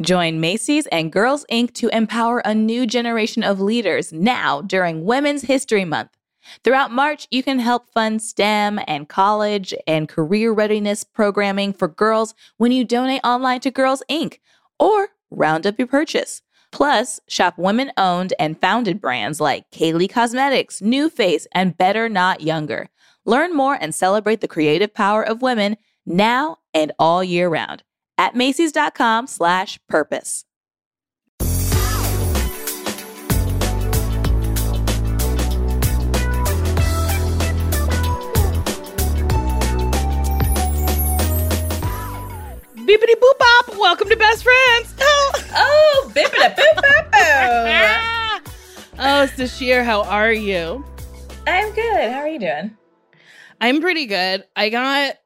Join Macy's and Girls Inc. to empower a new generation of leaders now during Women's History Month. Throughout March, you can help fund STEM and college and career readiness programming for girls when you donate online to Girls Inc. or round up your purchase. Plus, shop women owned and founded brands like Kaylee Cosmetics, New Face, and Better Not Younger. Learn more and celebrate the creative power of women now and all year round at Macy's.com slash purpose. Beepity boop bop. Welcome to Best Friends. Oh, oh bippity boop bop. oh, Sasheer, how are you? I'm good. How are you doing? I'm pretty good. I got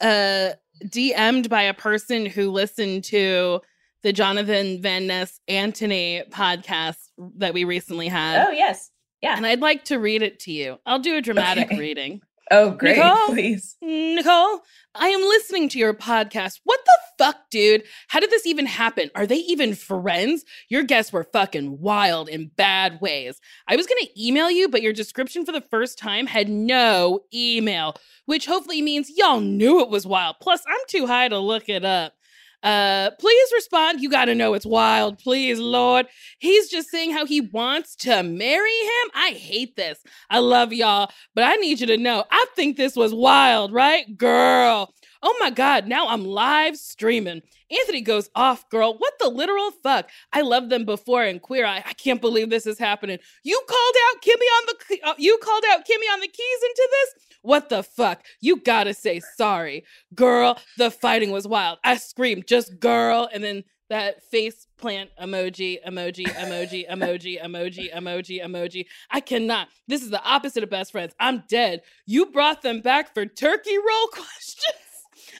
uh DM'd by a person who listened to the Jonathan Van Ness Anthony podcast that we recently had. Oh, yes. Yeah. And I'd like to read it to you. I'll do a dramatic okay. reading. Oh, great. Nicole, please. Nicole, I am listening to your podcast. What the fuck, dude? How did this even happen? Are they even friends? Your guests were fucking wild in bad ways. I was going to email you, but your description for the first time had no email, which hopefully means y'all knew it was wild. Plus, I'm too high to look it up. Uh, please respond. You got to know it's wild. Please, Lord. He's just saying how he wants to marry him. I hate this. I love y'all, but I need you to know I think this was wild, right? Girl. Oh my God, now I'm live streaming. Anthony goes off, girl. What the literal fuck? I loved them before and queer. I, I can't believe this is happening. You called out Kimmy on the uh, you called out Kimmy on the keys into this. What the fuck? You gotta say sorry, girl. The fighting was wild. I screamed, just girl, and then that face plant emoji, emoji, emoji, emoji, emoji, emoji, emoji. I cannot. This is the opposite of best friends. I'm dead. You brought them back for turkey roll questions.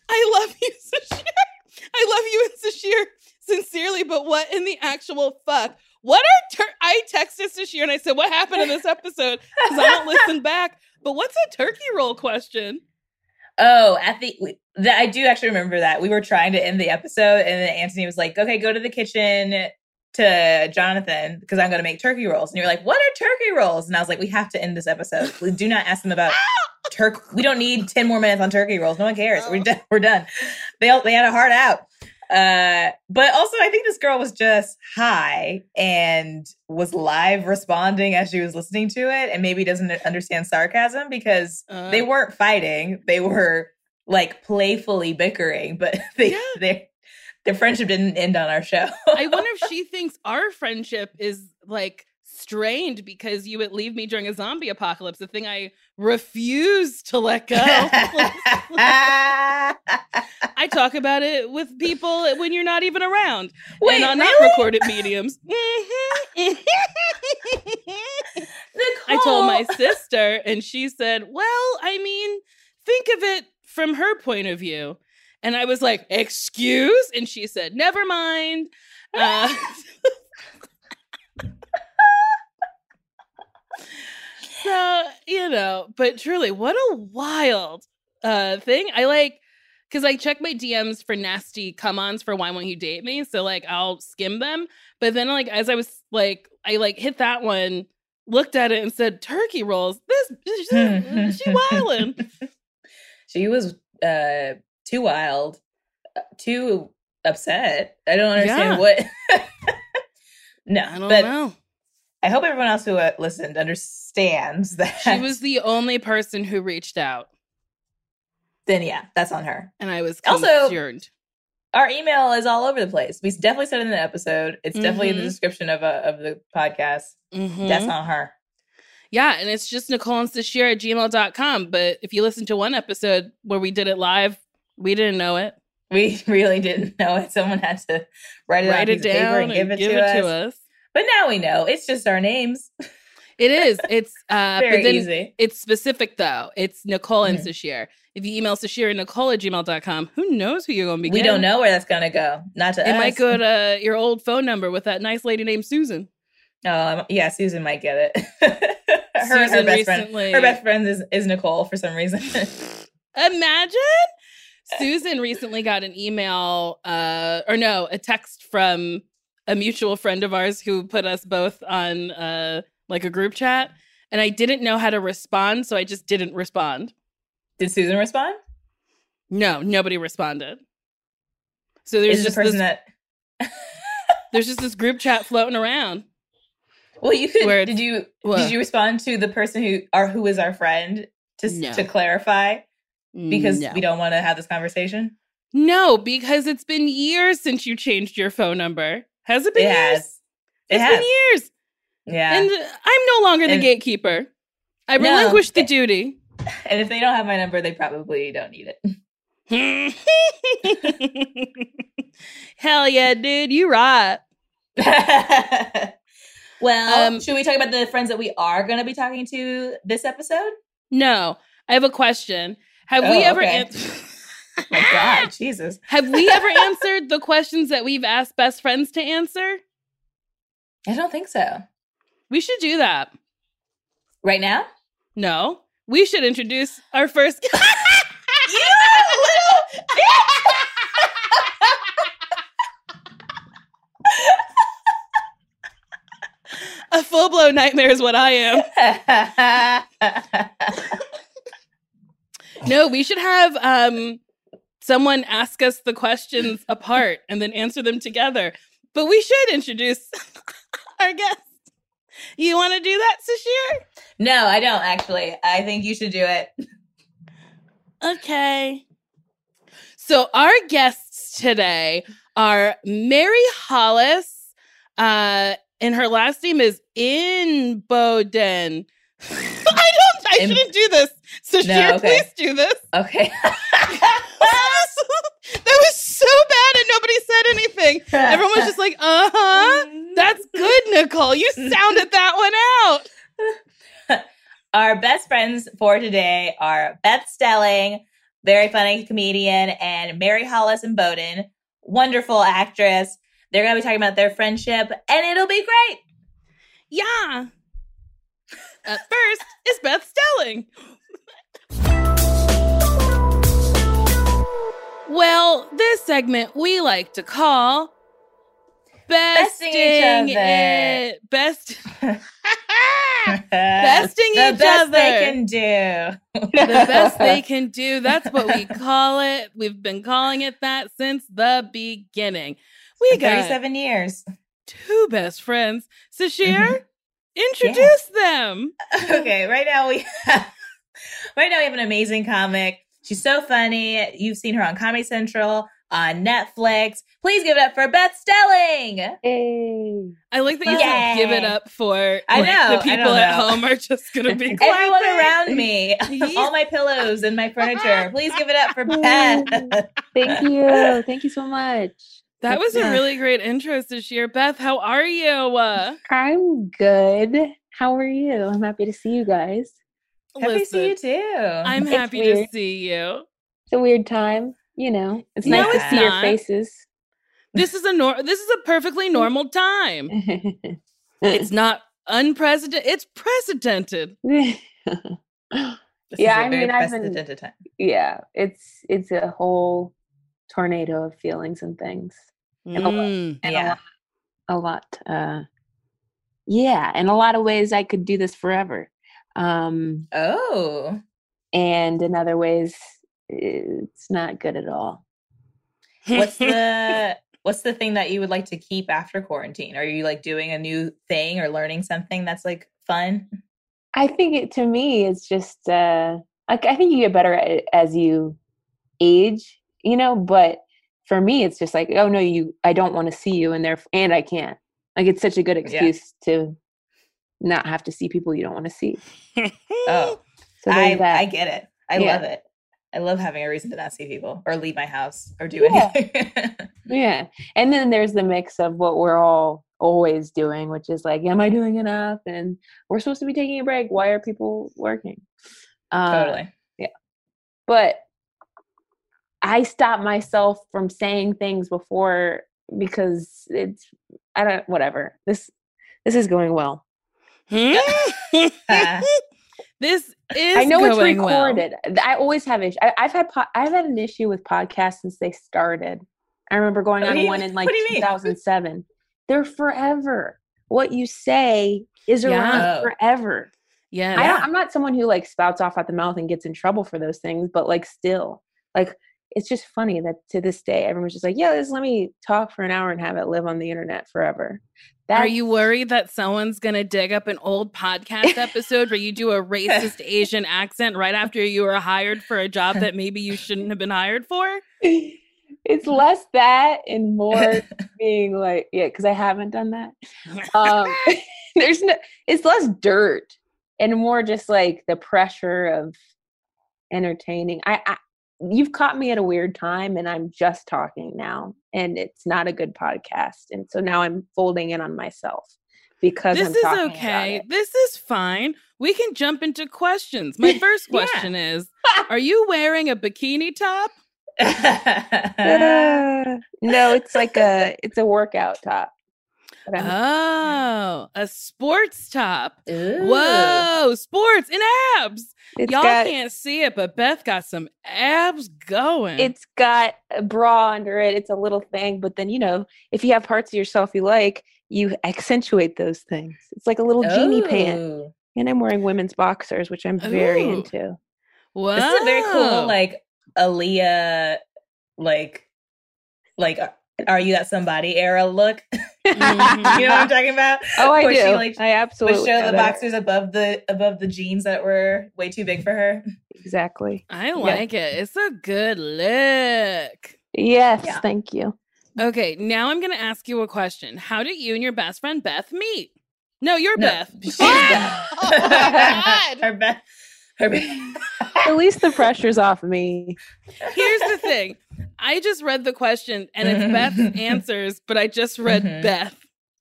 I love you, Sasheer. I love you and Sasheer sincerely, but what in the actual fuck? What are tur- I texted Sasheer and I said, "What happened in this episode?" Because I don't listen back. But what's a turkey roll question? Oh, at the, the I do actually remember that we were trying to end the episode, and then Anthony was like, "Okay, go to the kitchen." To Jonathan because I'm going to make turkey rolls, and you're like, "What are turkey rolls?" And I was like, "We have to end this episode. We do not ask them about turkey. We don't need ten more minutes on turkey rolls. No one cares. We're oh. done. We're done." They all, they had a heart out. Uh, but also, I think this girl was just high and was live responding as she was listening to it, and maybe doesn't understand sarcasm because uh, they weren't fighting; they were like playfully bickering. But they, yeah. they, their friendship didn't end on our show. I wonder if she thinks our friendship is like strained because you would leave me during a zombie apocalypse, the thing I refuse to let go. I talk about it with people when you're not even around Wait, and on really? not recorded mediums. I told my sister, and she said, Well, I mean, think of it from her point of view. And I was like, Excuse? And she said, Never mind. Uh, so you know but truly what a wild uh thing. I like because i check my dms for nasty come-ons for why won't you date me? So like i'll skim them. But then like as i was like i like hit that one looked at it and said turkey rolls? This she, she wildin. She was uh too wild uh, too upset. I don't understand yeah. what no i don't but know I hope everyone else who uh, listened understands that she was the only person who reached out. Then yeah, that's on her. And I was concerned. Also, our email is all over the place. We definitely said it in the episode. It's mm-hmm. definitely in the mm-hmm. description of uh, of the podcast. Mm-hmm. That's on her. Yeah, and it's just Nicole and Sasheer at gmail.com. But if you listen to one episode where we did it live, we didn't know it. We really didn't know it. Someone had to write it, Write a it piece of paper down and give it, to, us. But now we know. It's just our names. It is. It's uh Very easy. it's specific though. It's Nicole and Mhm. Sasheer. If you email Sasheer and Nicole at gmail.com, who knows who you're gonna be We don't know where that's gonna go. Not to us. It us. might go to your old phone number with that nice lady named Susan. Oh, yeah, Susan might get it. her, her Susan best friend. recently- Her best friend is, is Nicole for some reason. Imagine Susan recently got an email, uh, or no, a text from a mutual friend of ours who put us both on uh, like a group chat, and I didn't know how to respond, so I just didn't respond. Did Susan respond? No, nobody responded. So there's Is the just person this, that? there's just this group chat floating around. Well, you could. Did you What? did you respond to the person who or who is our friend to No. to clarify because no. we don't want to have this conversation? no, because it's been years since you changed your phone number. Has it been It years? has. It It's has. been years. Yeah. And I'm no longer the And- gatekeeper. I No. relinquished the duty. and if they don't have my number, they probably don't need it. Hell yeah, dude, you right. well, Um, should we talk about the friends that we are going to be talking to this episode? No, I have a question. Have we Oh, ever okay. My God, Jesus. have we ever answered the questions that we've asked best friends to answer? I don't think so. We should do that. Right now? No, we should introduce our first. You little a full blown nightmare is what I am. No, we should have um someone ask us the questions apart and then answer them together. But we should introduce our guest. You want to do that, Sasheer? no, I don't actually. I think you should do it. Okay. So our guests today are Mary Hollis, uh, and her last name is Inboden. I don't. I shouldn't do this. Sasheer, No, okay. please do this. Okay. That was so bad and nobody said anything. Everyone was just like, uh huh. That's good, Nicole. You sounded that one out. Our best friends for today are Beth Stelling, very funny comedian, and Mary Hollis Inboden, wonderful actress. They're going to be talking about their friendship, and it'll be great. Yeah. At first, it's Beth Stelling. Well, this segment we like to call Besting Besting each other. It. Best. Besting the each best other. they can do. the best they can do. That's what we call it. We've been calling it that since the beginning. We got 37 years. two best friends. Sasheer, Mhm. introduce them. okay, right now we have, right now we have an amazing comic. She's so funny. You've seen her on Comedy Central, on Netflix. Please give it up for Beth Stelling. Hey. I like that you said give it up for I like, know, the people don't at home are just gonna be Everyone clapping. around me, all my pillows and my furniture. Please give it up for Beth. Thank you. Thank you so much. That was a really great intro, Sasheer. Beth, how are you? Uh, I'm good. How are you? I'm happy to see you guys. Happy to see you too. I'm It's happy to see you. It's a weird time, you know. It's No, nice it's to see your faces. This is a nor- this is a perfectly normal time. It's not unprecedented. It's precedented. This is Yeah, a I very mean, I've been- time. yeah, it's it's a whole tornado of feelings and things. And a lot- Mm. and Yeah. a lot, a lot uh yeah, in a lot of ways I could do this forever. Um Oh, and in other ways it's not good at all. what's the what's the thing that you would like to keep after quarantine? Are you like doing a new thing or learning something that's like fun? I think it to me it's just uh like I think you get better at it as you age, you know, but for me it's just like, oh no, you I don't want to see you and there and I can't. Like it's such a good excuse to not have to see people you don't want to see. Oh, So I. I get it. I Yeah. love it. I love having a reason to not see people or leave my house or do Yeah. anything. Yeah. And then there's the mix of what we're all always doing, which is like, am I doing enough? And we're supposed to be taking a break. Why are people working? Uh, totally. Yeah. But I stop myself from saying things before because it's, I don't, whatever. This, this is going well. Hmm? This is I know it's going well. recorded. I always have issues. I've had po- I've had an issue with podcasts since they started. I remember going on one in like what do you mean? 2007. They're forever. What you say is around Yeah. forever. Yeah. I don't, I'm not someone who like spouts off at the mouth and gets in trouble for those things, but like still, like it's just funny that to this day everyone's just like, yeah, just let me talk for an hour and have it live on the internet forever. Are you worried that someone's gonna dig up an old podcast episode where you do a racist Asian accent right after you were hired for a job that maybe you shouldn't have been hired for? it's less that and more being like, yeah, because I haven't done that. um there's no it's less dirt and more just like the pressure of entertaining I, I you've caught me at a weird time and i'm just talking now and it's not a good podcast and so now i'm folding in on myself because this I'm is okay. This is fine. We can jump into questions. My first Yeah. question is Are you wearing a bikini top? Uh, no it's like a it's a workout top I'm- Oh, a sports top. Ooh. Whoa, sports and abs. it's Y'all got can't see it, but Beth got some abs going. it's got a bra under it. It's a little thing, but then you know, if you have parts of yourself you like, you accentuate those things. It's like a little genie pant. And I'm wearing women's boxers, which I'm very Ooh. into. wow. This is a very cool, like Aaliyah, like, like, uh, are you that somebody era look? Mhm. you know what I'm talking about? Oh, I Where do. She, like, I absolutely show the that. boxers above the above the jeans that were way too big for her. Exactly. I like it. It's a good look. Yes, Yeah. thank you. Okay, now I'm going to ask you a question. How did you and your best friend Beth meet? No, you're No, Beth. she's! Beth. Oh my God. her Beth. Her Beth. At least the pressure's off me. Here's the thing. I just read the question and it's Beth's answers, but I just read Mhm. Beth.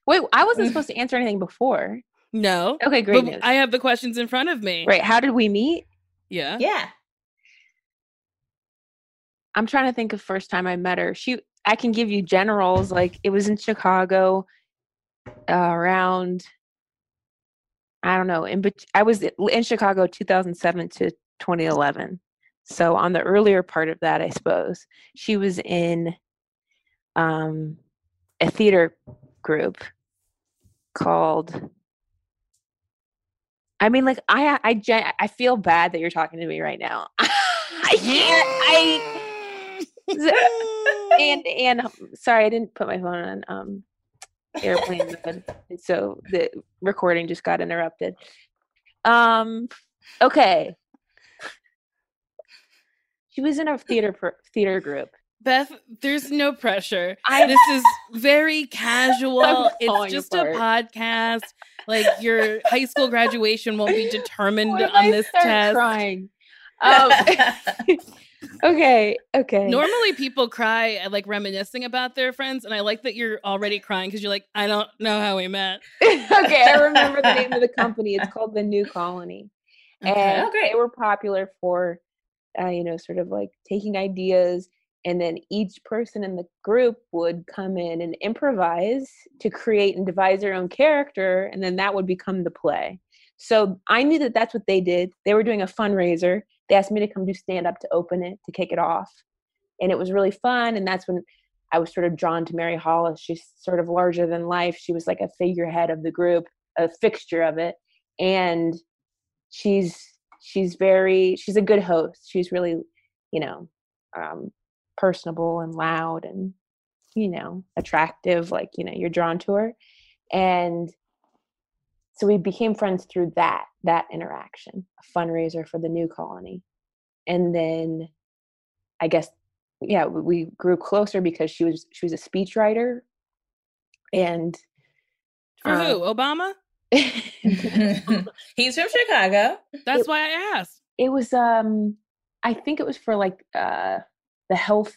Wait, I wasn't supposed to answer anything before. No. Okay, great but news. I have the questions in front of me. right, how did we meet? Yeah. yeah. I'm trying to think of first time I met her. She I can give you generals like it was in Chicago uh, around I don't know, in bet- I was in Chicago 2007 to 2011. So on the earlier part of that, I suppose, she was in um a theater group called I mean like I I I feel bad that you're talking to me right now. I can't I and and um, sorry, I didn't put my phone on um airplane mode, so the recording just got interrupted. Um, okay. She was in a theater per- theater group. Beth, there's no pressure. I This is very casual. It's just apart. a podcast. Like your high school graduation won't be determined if on I this test. crying. Um, okay, okay. Normally, people cry at like reminiscing about their friends, and I like that you're already crying because you're like, I don't know how we met. okay, I remember the name of the company. It's called the New Colony. Okay. and great. they were popular for uh, you know sort of like taking ideas and then each person in the group would come in and improvise to create and devise their own character and then that would become the play. So i knew that that's what they did. They were doing a fundraiser. They asked me to come do stand up to open it to kick it off. And it was really fun and that's when i was sort of drawn to mary hollis. She's sort of larger than life. She was like a figurehead of the group a fixture of it. And she's she's very she's a good host she's really you know um personable and loud and you know attractive like you know you're drawn to her and so we became friends through that that interaction a fundraiser for the new colony and then i guess yeah we- grew closer because she was she was a speechwriter and For uh, who? Obama? He's from Chicago. That's why I asked. it was um I think it was for like uh the health,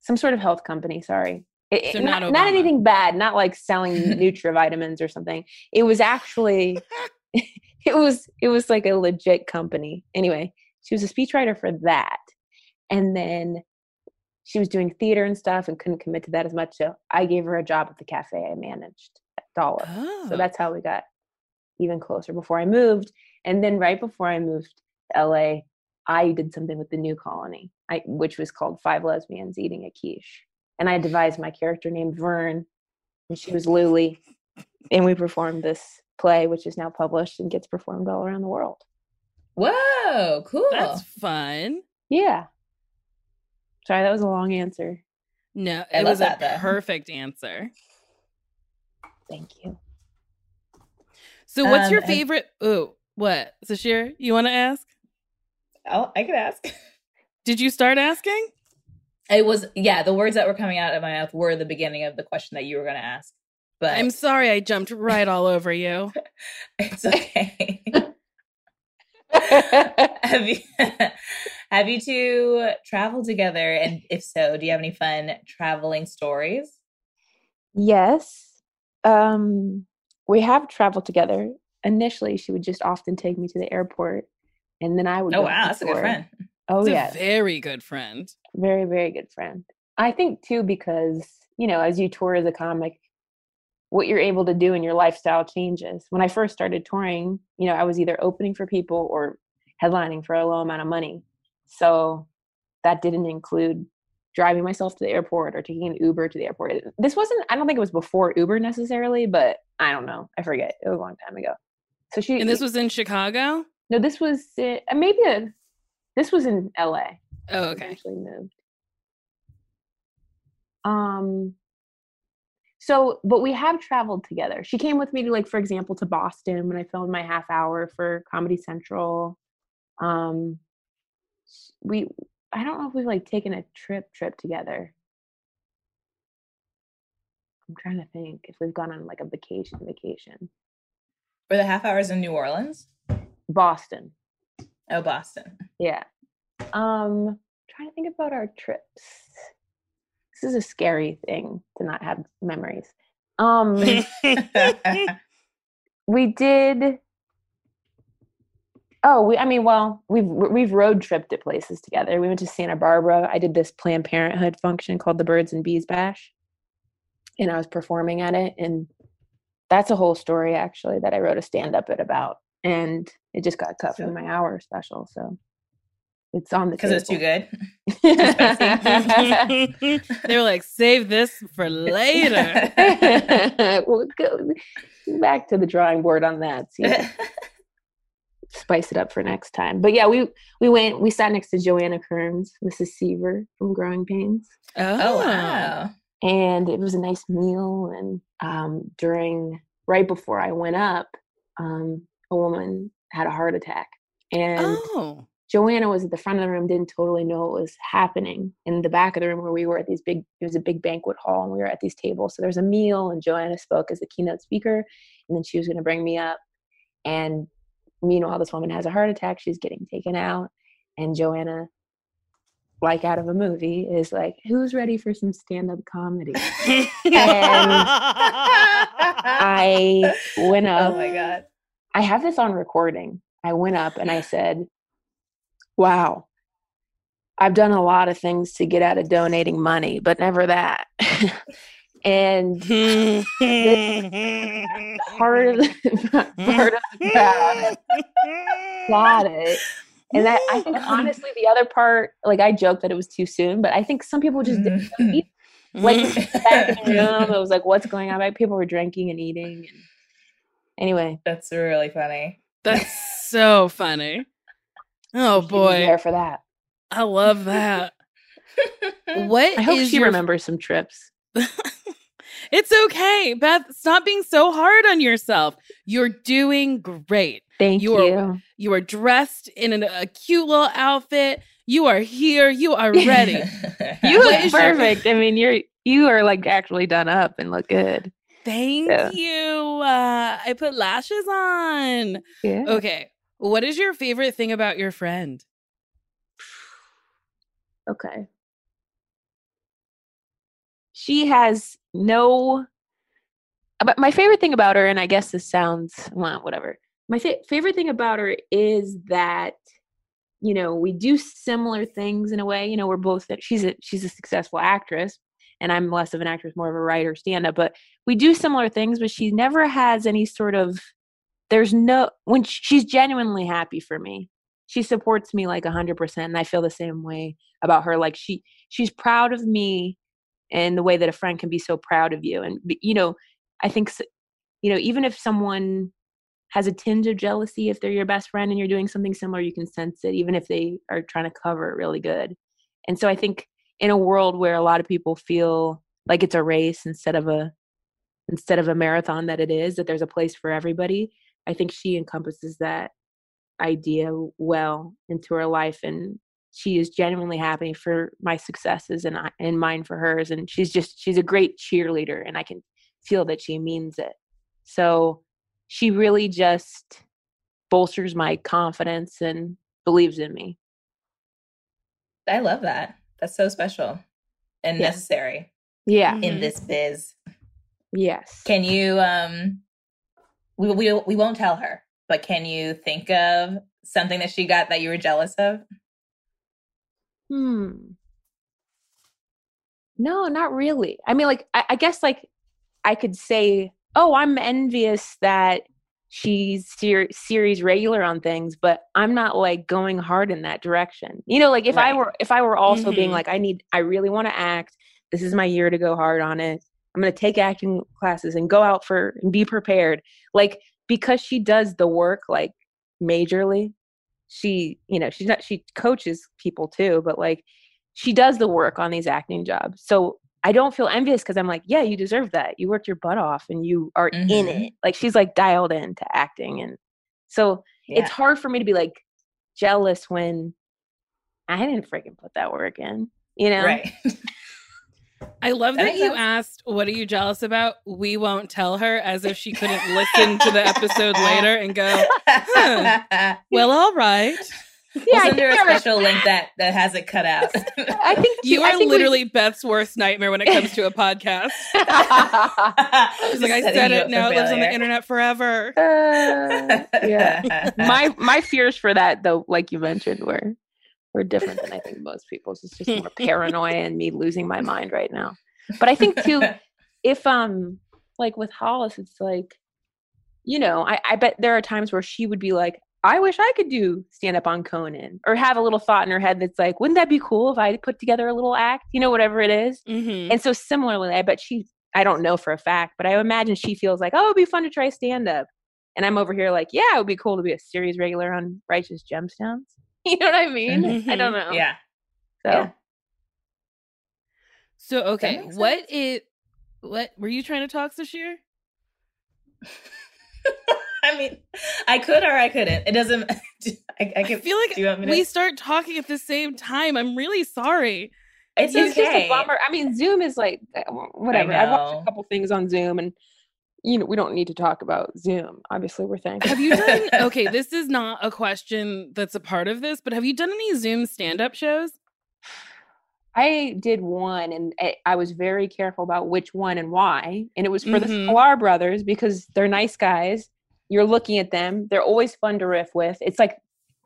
some sort of health company. Sorry, It- So not not, not anything bad. Not like selling Nutrivitamins or something. It was actually, it was it was like a legit company. Anyway, she was a speechwriter for that, and then she was doing theater and stuff and couldn't commit to that as much. So I gave her a job at the cafe I managed at Dollar. Oh. So that's how we got even closer before I moved. And then right before I moved to LA, I did something with the new colony, I, which was called Five Lesbians Eating a Quiche. And I devised my character named Vern, and she was Luli. And we performed this play, which is now published and gets performed all around the world. Whoa, cool. That's fun. Yeah. Sorry, that was a long answer. No, it was a that, perfect answer. Thank you. So, what's Um, your and- favorite? Oh, what, Sasheer? You want to ask? I'll, I could ask. Did you start asking? It was yeah. The words that were coming out of my mouth were the beginning of the question that you were going to ask. But I'm sorry, I jumped right all over you. it's okay. have you have you two traveled together? And if so, do you have any fun traveling stories? Yes. Um, we have traveled together. Initially, she would just often take me to the airport, and then I would. Oh go wow, that's a good friend. Oh It's yeah, a very good friend. very very good friend. I think too because you know, as you tour as a comic, what you're able to do in your lifestyle changes. When I first started touring, you know, I was either opening for people or headlining for a low amount of money. So that didn't include driving myself to the airport or taking an Uber to the airport. This wasn't I don't think it was before Uber necessarily, but I don't know. I forget. It was a long time ago. So she And this was in Chicago? no, this was uh, maybe a, this was in LA. Oh, okay. Actually moved. Um. So, but we have traveled together. She came with me to, like, for example, to Boston when I filmed my half hour for Comedy Central. Um, we, I don't know if we've like taken a trip trip together. I'm trying to think if we've gone on like a vacation vacation. Were the half hours in New Orleans? Boston, Oh, Boston. yeah. Um, trying to think about our trips. This is a scary thing to not have memories. Um, we did. Oh, we. I mean, well, we've we've road tripped to places together. We went to Santa Barbara. I did this Planned Parenthood function called the Birds and Bees Bash, and I was performing at it. And that's a whole story actually that I wrote a stand up at about, and it just got cut from my hour special. So it's on the Because it's too good. they were like, save this for later. we'll go back to the drawing board on that. Spice it up for next time. But yeah, we we went. We sat next to Joanna Kerns, Mrs. Seaver from Growing Pains, oh wow. and it was a nice meal. And um, during right before I went up, um, a woman had a heart attack, and Oh. Joanna was at the front of the room, didn't totally know what was happening. In the back of the room where we were at these big, it was a big banquet hall, and we were at these tables. So there was a meal, and Joanna spoke as the keynote speaker, and then she was going to bring me up. And meanwhile, this woman has a heart attack. She's getting taken out, and Joanna, like out of a movie, is like, "Who's ready for some stand-up comedy?" And I went oh up. Oh my god. I have this on recording. I went up and I said, Wow, I've done a lot of things to get out of donating money, but never that. and part of the, part of the crowd got it. And that I think honestly the other part, like I joked that it was too soon, but I think some people just didn't mm-hmm. know like back in the mm-hmm. room, it was like, what's going on? Like people were drinking and eating and anyway. That's really funny. That's so funny. Oh boy. there for that. I love that. What I hope is she your- remembers some trips. It's okay, Beth. Stop being so hard on yourself. You're doing great. Thank You you. are- You are dressed in an, a cute little outfit. You are here. You are ready. You What look is your- perfect. I mean, you're you are like actually done up and look good. Thank Yeah. you. Uh, I put lashes on. Yeah. Okay. What is your favorite thing about your friend? Okay. She has no. But my favorite thing about her, and I guess this sounds well, whatever. My fa- favorite thing about her is that you know we do similar things in a way. You know, we're both she's a she's a successful actress, and I'm less of an actress, more of a writer, stand up. But we do similar things, but she never has any sort of. There's no when she's genuinely happy for me. She supports me like a hundred percent, and I feel the same way about her. Like she she's proud of me in the way that a friend can be so proud of you. And you know, I think you know even if someone has a tinge of jealousy if they're your best friend and you're doing something similar you can sense it even if they are trying to cover it really good and so i think in a world where a lot of people feel like it's a race instead of a instead of a marathon that it is that there's a place for everybody i think she encompasses that idea well into her life and she is genuinely happy for my successes and I, and mine for hers and she's just she's a great cheerleader and i can feel that she means it so she really just bolsters my confidence and believes in me i love that that's so special and Yeah. necessary yeah in this biz. yes Can you um we we we won't tell her, but can you think of something that she got that you were jealous of? Hmm. No, not really. I mean, like, I, I guess, like, I could say, oh, I'm envious that she's ser- series regular on things, but I'm not like going hard in that direction. You know, like if I were, if I were also being Mhm. like, I need, I really want to act. This is my year to go hard on it. I'm going to take acting classes and go out for and be prepared. Like, because she does the work like majorly, she, you know, she's not, she coaches people too, but like she does the work on these acting jobs. So I don't feel envious because I'm like, yeah, you deserve that. You worked your butt off and you are in Mhm. it. Like she's like dialed into acting. And so it's hard for me to be like jealous when I didn't freaking put that work in, you know? right. I love That that you sense. asked, What are you jealous about? We won't tell her as if she couldn't listen to the episode later and go, Well, all right. Yeah, we'll send her a think was- special link that that has it cut out. I think You I are think we- literally Beth's worst nightmare when it comes to a podcast. She's like, I said it, now it lives on the internet forever. Uh, yeah. my my fears for that though, like you mentioned, were were different than I think most people's. It's just more paranoia and me losing my mind right now. But I think too, if um like with Hollis, it's like, you know, I, I bet there are times where she would be like, I wish I could do stand up on Conan or have a little thought in her head that's like, wouldn't that be cool if I put together a little act, you know, whatever it is. Mm-hmm. And so similarly, I bet she I don't know for a fact, but I imagine she feels like, oh, it'd be fun to try stand up. And I'm over here like, yeah, it would be cool to be a series regular on Righteous Gemstones. You know what I mean? Mhm. I don't know. yeah. So yeah. So okay, makes what sense. is what were you trying to talk Sasheer? I mean, I could or I couldn't. It doesn't. I, I, I can, feel like do you want me to? we start talking at the same time. I'm really sorry. it's it's just a bummer. I mean, Zoom is like uh, whatever. I've watched a couple things on Zoom, and you know, we don't need to talk about Zoom. Obviously, we're thankful. Have you done okay, this is not a question that's a part of this, but have you done any Zoom stand-up shows? I did one, and I, was very careful about which one and why. And it was for the Mhm. Sklar brothers because they're nice guys. You're looking at them; they're always fun to riff with. It's like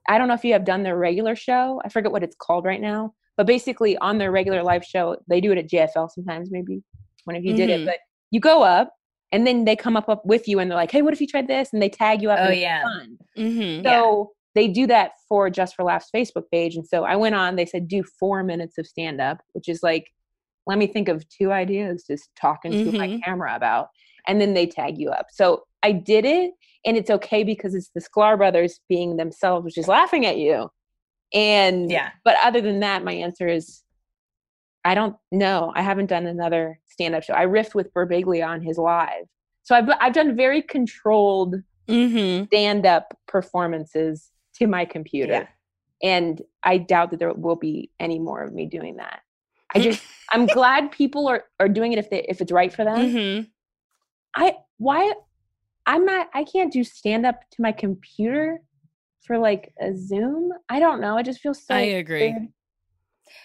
I don't know if you have done their regular show. I forget what it's called right now, but basically on their regular live show, they do it at JFL sometimes. Maybe one of you did Mhm. it, but you go up, and then they come up, up with you, and they're like, "Hey, what if you tried this?" And they tag you up. Oh, and yeah. fun. Mm-hmm. Yeah. So they do that for Just for Laughs Facebook page. And so I went on, they said, do four minutes of stand up, which is like, let me think of two ideas just talking to my Mhm. camera about. And then they tag you up. So I did it. And it's okay because it's the Sklar brothers being themselves, which is laughing at you. And, Yeah. but other than that, my answer is I don't know. I haven't done another stand up show. I riffed with Birbiglia on his live. So I've, I've done very controlled Mm-hmm. stand up performances to my computer. Yeah. And I doubt that there will be any more of me doing that. I just I'm glad people are are doing it if they if it's right for them. Mm-hmm. I why I'm not I can't do stand up to my computer for like a Zoom. I don't know. I just feel so I agree. weird.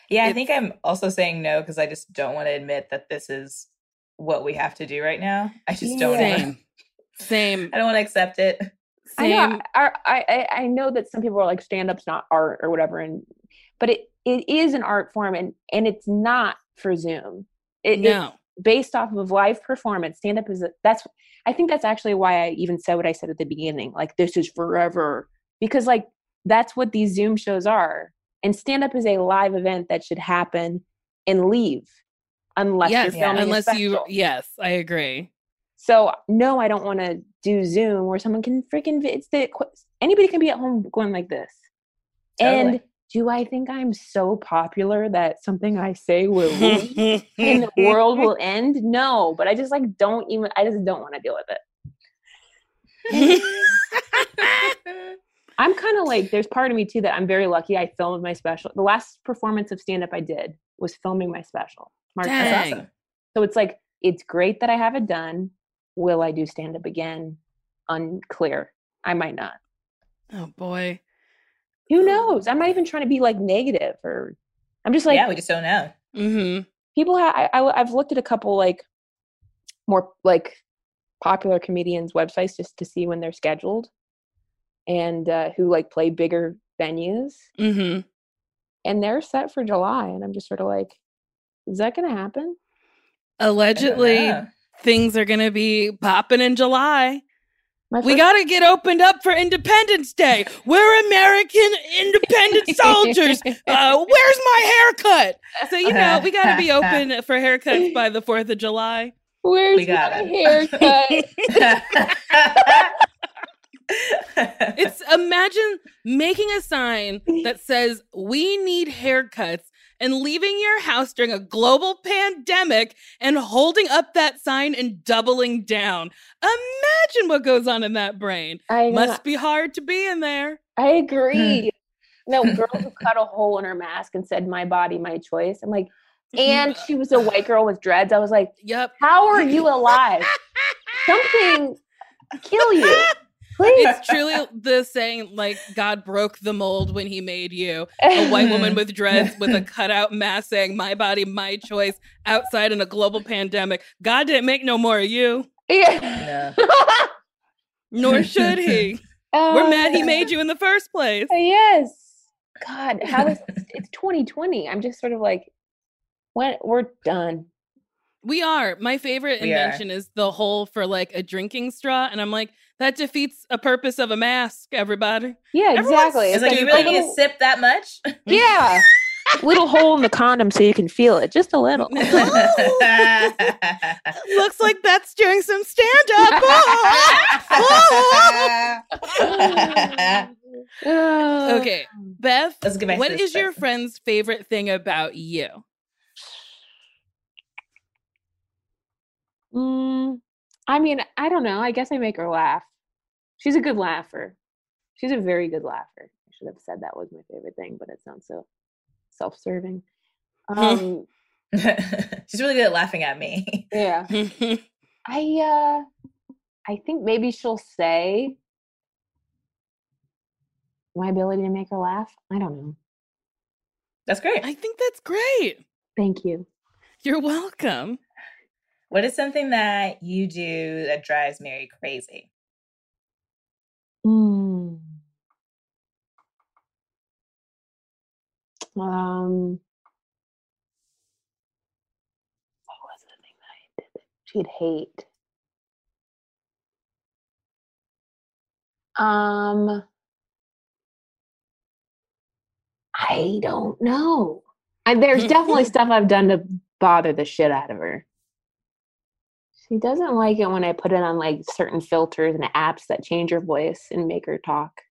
Yeah, I think I'm also saying no because I just don't want to admit that this is what we have to do right now. I just don't. Yeah. wanna- Same. Same. I don't want to accept it. I Same. know. I, I I- I know that some people are like stand up's not art or whatever, and but it it is an art form, and and it's not for Zoom. It, no. it's based off of live performance. Stand up is a, that's. I think that's actually why I even said what I said at the beginning. Like this is forever because like that's what these Zoom shows are, and stand up is a live event that should happen and leave unless yes. you're filming a Unless you. Yes, I agree. So no, I don't want to do Zoom where someone can freaking. It's the qu- anybody can be at home going like this. And do I think I'm so popular that something I say will leave and the world will end? No, but I just like don't even. I just don't want to deal with it. I'm kind of like there's part of me too that I'm very lucky. I filmed my special. The last performance of stand up I did was filming my special. March Dang. That's awesome. So it's like it's great that I have it done. Will I do stand up again? Unclear. I might not. oh boy. Who knows? I'm not even trying to be like negative or I'm just like yeah, we just don't know. Mm-hmm. people have I, I I've looked at a couple like more like popular comedians websites just to see when they're scheduled and uh, who like play bigger venues Mm-hmm. and they're set for July and I'm just sort of like is that going to happen? Allegedly, know. things are gonna be popping in July. My We got to get opened up for Independence Day. We're American independent soldiers. Uh, where's my haircut? So you know we got to be open for haircuts by the Fourth of July. Where's we got my it. haircut? It's imagine making a sign that says we need haircuts and leaving your house during a global pandemic and holding up that sign and doubling down. Imagine what goes on in that brain. I know. Must be hard to be in there. I agree. Hmm. no, girl who cut a hole in her mask and said, "My body, my choice." I'm like, and she was a white girl with dreads. I was like, Yep. "How are you alive? Something kill you, please." It's truly the saying like God broke the mold when he made you. A white woman with dreads with a cutout mask saying, My body, my choice, outside in a global pandemic. God didn't make no more of you, yeah. nor should he. We're mad he made you in the first place. Uh, Yes. God, how is it's 2020? I'm just sort of like, when we're done. We are. My favorite invention is the hole for like a drinking straw. And I'm like, that defeats a purpose of a mask, everybody. Yeah, Everyone's exactly. It's like you really need to sip that much. Yeah. little hole in the condom so you can feel it, just a little. Looks like that's doing some stand up. Okay, Beth, Let's get back to what this is your friend's favorite thing about you? I mean, I don't know. I guess I make her laugh. She's a good laugher. She's a very good laugher. I should have said that was my favorite thing, but it sounds so self-serving. Um, She's really good at laughing at me. yeah. I uh I think maybe she'll say my ability to make her laugh. I don't know. That's great. I think that's great. Thank you. You're welcome. What is something that you do that drives Mary crazy? Mm. Um what was the thing that I did she'd hate? Um I don't know. I, there's definitely stuff I've done to bother the shit out of her. She doesn't like it when I put it on like certain filters and apps that change her voice and make her talk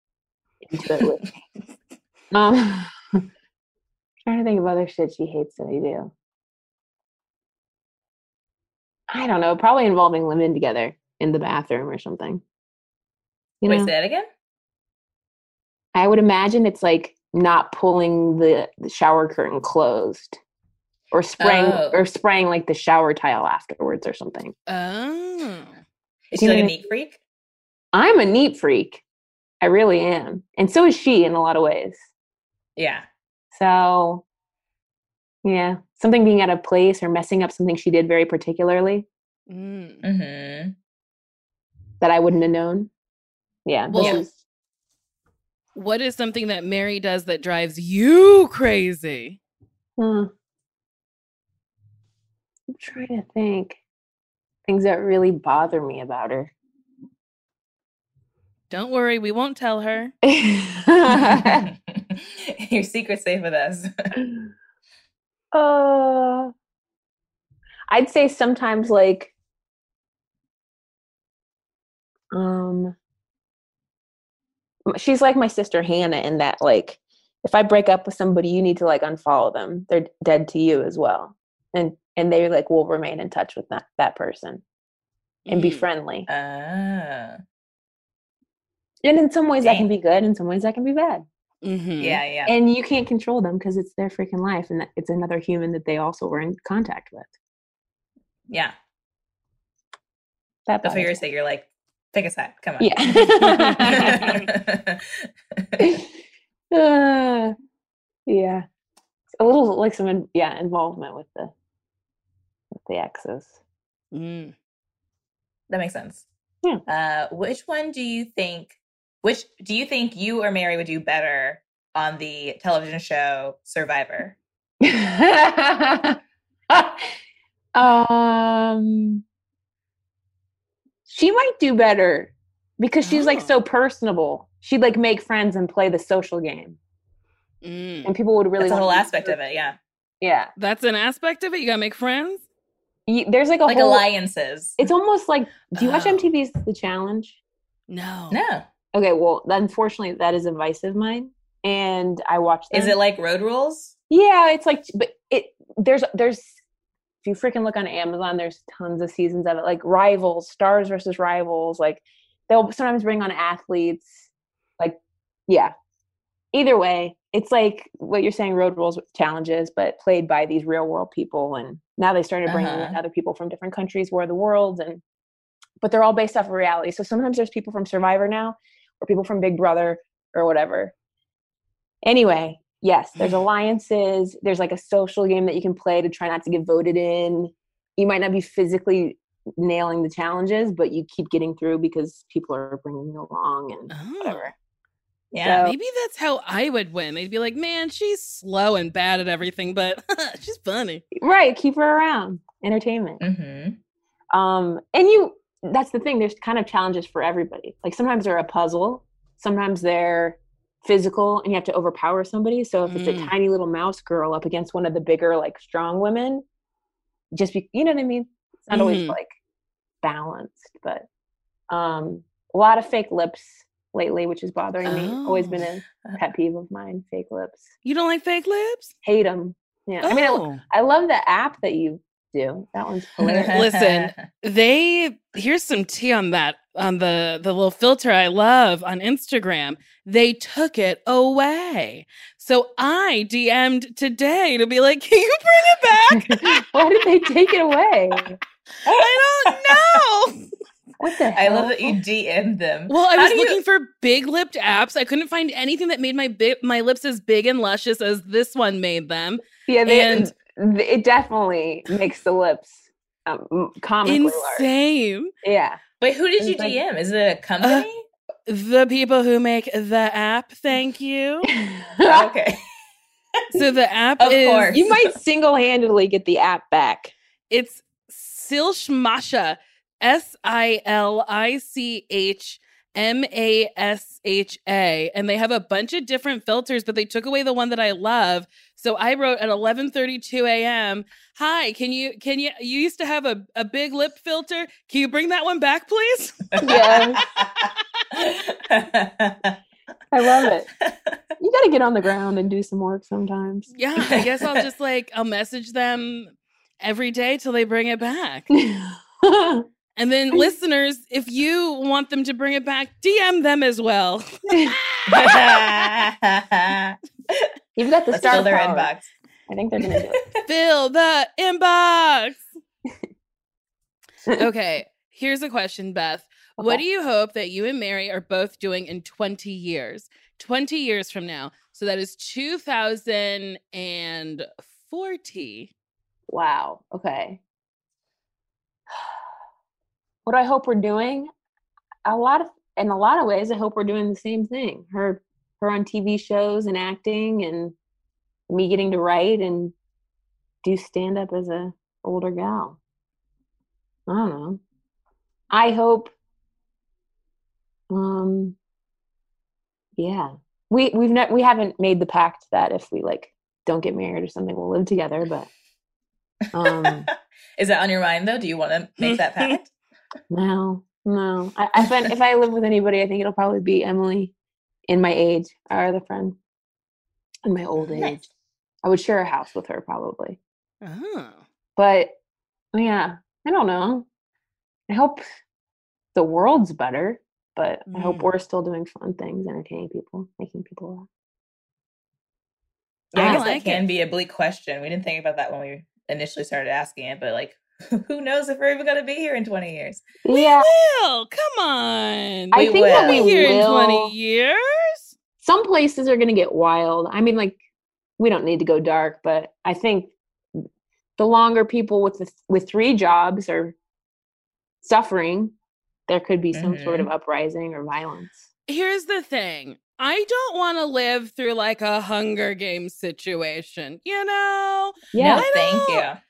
into it with me. Um, trying to think of other shit she hates that I do. I don't know, probably involving living together in the bathroom or something. You Wait, know, say that again? I would imagine it's like not pulling the, the shower curtain closed or spraying Oh. or spraying like the shower tile afterwards or something. Oh. Is she like a neat freak? I'm a neat freak. I really am. And so is she in a lot of ways. Yeah. So Yeah. Something being out of place or messing up something she did very particularly Mm. hmm that I wouldn't have known. Yeah. this Well- is- What is something that Mary does that drives you crazy? Hmm. I'm trying to think. Things that really bother me about her. Don't worry, we won't tell her. Your secret's safe with us. uh, I'd say sometimes like um she's like my sister Hannah in that like if I break up with somebody you need to like unfollow them. They're dead to you as well. And and they like will remain in touch with that that person and be friendly. Ah. And in some ways that can be good, in some ways that can be bad. Mhm. Yeah, yeah. And you can't control them because it's their freaking life and it's another human that they also were in contact with. yeah. That But for your bothers sake, you're like, pick a side. Come on. Yeah. uh, yeah. A little like some yeah, involvement with the with the exes. Mm. that makes sense. Yeah. Uh, which one do you think? Which do you think you or Mary would do better on the television show Survivor? um she might do better because she's like Oh. so personable. She'd like make friends and play the social game. Mm. And people would really That's a whole aspect her- of it. Yeah, Yeah. That's an aspect of it. You gotta make friends. You- there's like a like whole alliances. it's almost like do you watch Oh. MTV's The Challenge? No. no. Okay, well, unfortunately, that is a vice of mine, and I watch. Them. Is it like Road Rules? Yeah, it's like, but it there's there's if you freaking look on Amazon, there's tons of seasons of it, like Rivals, Stars versus Rivals. Like they'll sometimes bring on athletes. Like, yeah. Either way, it's like what you're saying, road rules challenges, but played by these real world people. And now they started bringing Uh-huh. other people from different countries, where the world, and but they're all based off of reality. So sometimes there's people from Survivor now, or people from Big Brother, or whatever. Anyway, yes, there's alliances. There's like a social game that you can play to try not to get voted in. You might not be physically nailing the challenges, but you keep getting through because people are bringing you along and Oh. whatever. Yeah. So- Maybe that's how I would win. They'd be like, man, she's slow and bad at everything, but she's funny. Right, keep her around. Entertainment. hmm Um, and you that's the thing, there's kind of challenges for everybody. Like sometimes they're a puzzle, sometimes they're physical and you have to overpower somebody. So if it's Mm. a tiny little mouse girl up against one of the bigger, like strong women, just be you know what I mean? It's not always Mhm. like balanced, but um a lot of fake lips lately, which is bothering me. Always been oh. a Oh. pet peeve of mine, fake lips. You don't like fake lips? Hate them. Yeah. I mean, I, Oh. I love the app that you do. That one's hilarious. Listen. they here's some tea on that on the the little filter I love on Instagram. They took it away. So I DM'd today to be like, "Can you bring it back?" Why did they take it away? I don't know. What the hell? I love that you DM'd them. Well, I How was do you- looking for big lipped apps. I couldn't find anything that made my bi- my lips as big and luscious as this one made them. Yeah, they, and- it definitely makes the lips um, m- comically large. Insane. Yeah. Wait, who did It's you like- DM? Is it a company? The people who make the app, thank you. okay. So the app Of is course. you might single-handedly get the app back. It's Silshmasha, S I L I C H M A S H A, and they have a bunch of different filters, but they took away the one that I love. So I wrote at 11:32 a.m. Hi, can you can you you used to have a, a big lip filter? Can you bring that one back, please? Yes. I love it. You got to get on the ground and do some work sometimes. Yeah, I guess I'll just like I'll message them every day till they bring it back. And then listeners, if you want them to bring it back, DM them as well. You've got the Let's star fill their power. inbox. I think they're gonna do it. Fill the inbox. okay, here's a question, Beth. What do you hope that you and Mary are both doing in 20 years? 20 years from now. So that is 2040. Wow. Okay. What I hope we're doing? A lot of, in a lot of ways, I hope we're doing the same thing. Her, her on TV shows and acting, and me getting to write and do stand up as a older gal. I don't know. I hope. Um. Yeah, we we've not we haven't made the pact that if we like don't get married or something, we'll live together. But um, Is that on your mind though? Do you want to make that pact? No, no. I, I find if I live with anybody, I think it'll probably be Emily, in my age, our other friend, in my old Nice. age. I would share a house with her probably. Oh. But yeah, I don't know. I hope the world's better, but I hope Mm. we're still doing fun things, entertaining people, making people laugh. Yeah, I I guess like that can it. be a bleak question. We didn't think about that when we initially started asking it, but like, who knows if we're even going to be here in 20 years? Yeah, Will, come on. I We think that will. we here in 20 years. Some places are going to get wild. I mean, like we don't need to go dark, but I think the longer people with the, with three jobs are suffering, there could be some sort of mm-hmm. uprising or violence. Here's the thing. I don't want to live through like a Hunger Games situation, you know? Yeah, no, thank you.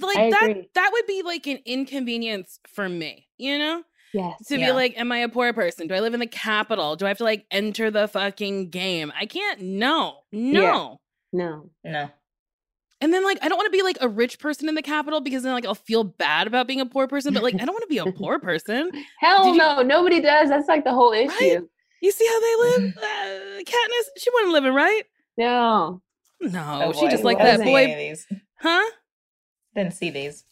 Like I that agree. that would be like an inconvenience for me, you know? yes. To be like, am I a poor person? Do I live in the capital? Do I have to like enter the fucking game? I can't. No, no. No. No. And then like, I don't want to be like a rich person in the capital because then like I'll feel bad about being a poor person. But like, I don't want to be a poor person. Hell Did you- no, nobody does. That's like the whole issue. You see how they live? Uh, Katniss, she wasn't living right. No. No, Oh, she just like that boy, any of these. huh? Didn't see these.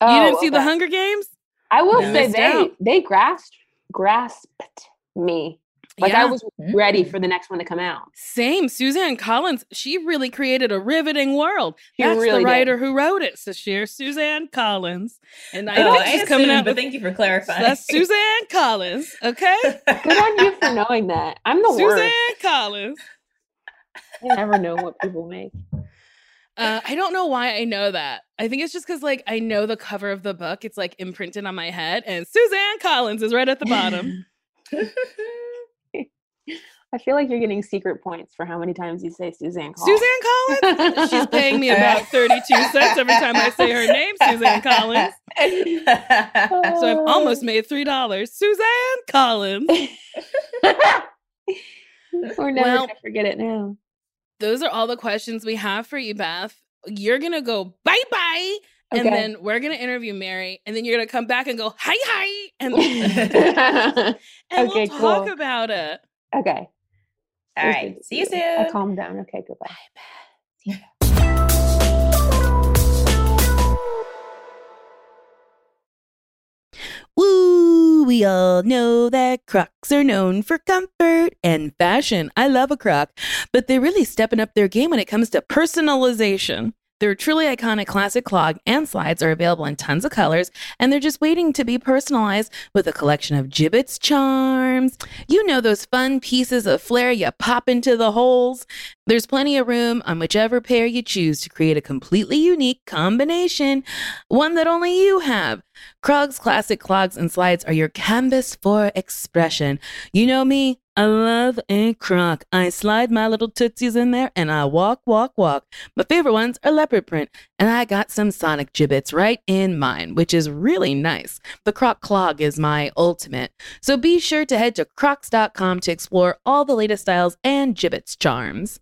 you Oh, didn't see the. Hunger Games? I will No. say they out. they grasped grasped me. Like I was ready Mm. for the next one to come out. Same. Suzanne Collins, she really created a riveting world. She That's really the did. writer who wrote it. So she's Suzanne Collins. And I Oh, think I she's coming assumed, out but with thank you for clarifying. that's Suzanne Collins. Okay? Good on you for knowing that. I'm the one Suzanne worst. Collins. I never know what people make. Uh, I don't know why I know that. I think it's just because like I know the cover of the book. It's like imprinted on my head, and Suzanne Collins is right at the bottom. I feel like you're getting secret points for how many times you say Suzanne Collins. Suzanne Collins. She's paying me about thirty-two cents every time I say her name, Suzanne Collins. So I've almost made three dollars. Suzanne Collins. We're never Well- gonna forget it now. Those are all the questions we have for you, Beth. You're gonna go bye bye, and then we're gonna interview Mary, and then you're gonna come back and go hi hi, and, and Okay, we'll talk cool. about it. okay. All right. See you soon. I calm down. Okay, goodbye. Woo! We all know that Crocs are known for comfort and fashion. I love a Croc, but they're really stepping up their game when it comes to personalization. Their truly iconic classic clog and slides are available in tons of colors, and they're just waiting to be personalized with a collection of Jibbitz charms. You know those fun pieces of flair you pop into the holes. There's plenty of room on whichever pair you choose to create a completely unique combination, one that only you have. Crocs classic clogs and slides are your canvas for expression. You know me, I love a croc. I slide my little tootsies in there and I walk, walk, walk. My favorite ones are leopard print, and I got some sonic Jibbitz right in mine, which is really nice. The croc clog is my ultimate. So be sure to head to crocs.com to explore all the latest styles and Jibbitz charms.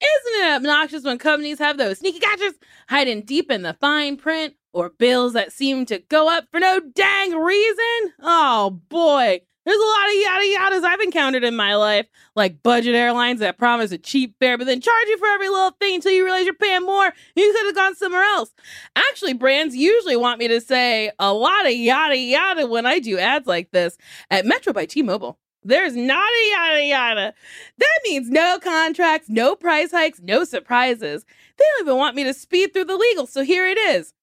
Isn't it obnoxious when companies have those sneaky gadgets hiding deep in the fine print or bills that seem to go up for no dang reason? Oh boy, there's a lot of yada yadas I've encountered in my life, like budget airlines that promise a cheap fare but then charge you for every little thing until you realize you're paying more. You could have gone somewhere else. Actually, brands usually want me to say a lot of yada yada when I do ads like this at Metro by T-Mobile. There's not a yada yada. That means no contracts, no price hikes, no surprises. They don't even want me to speed through the legal, so here it is.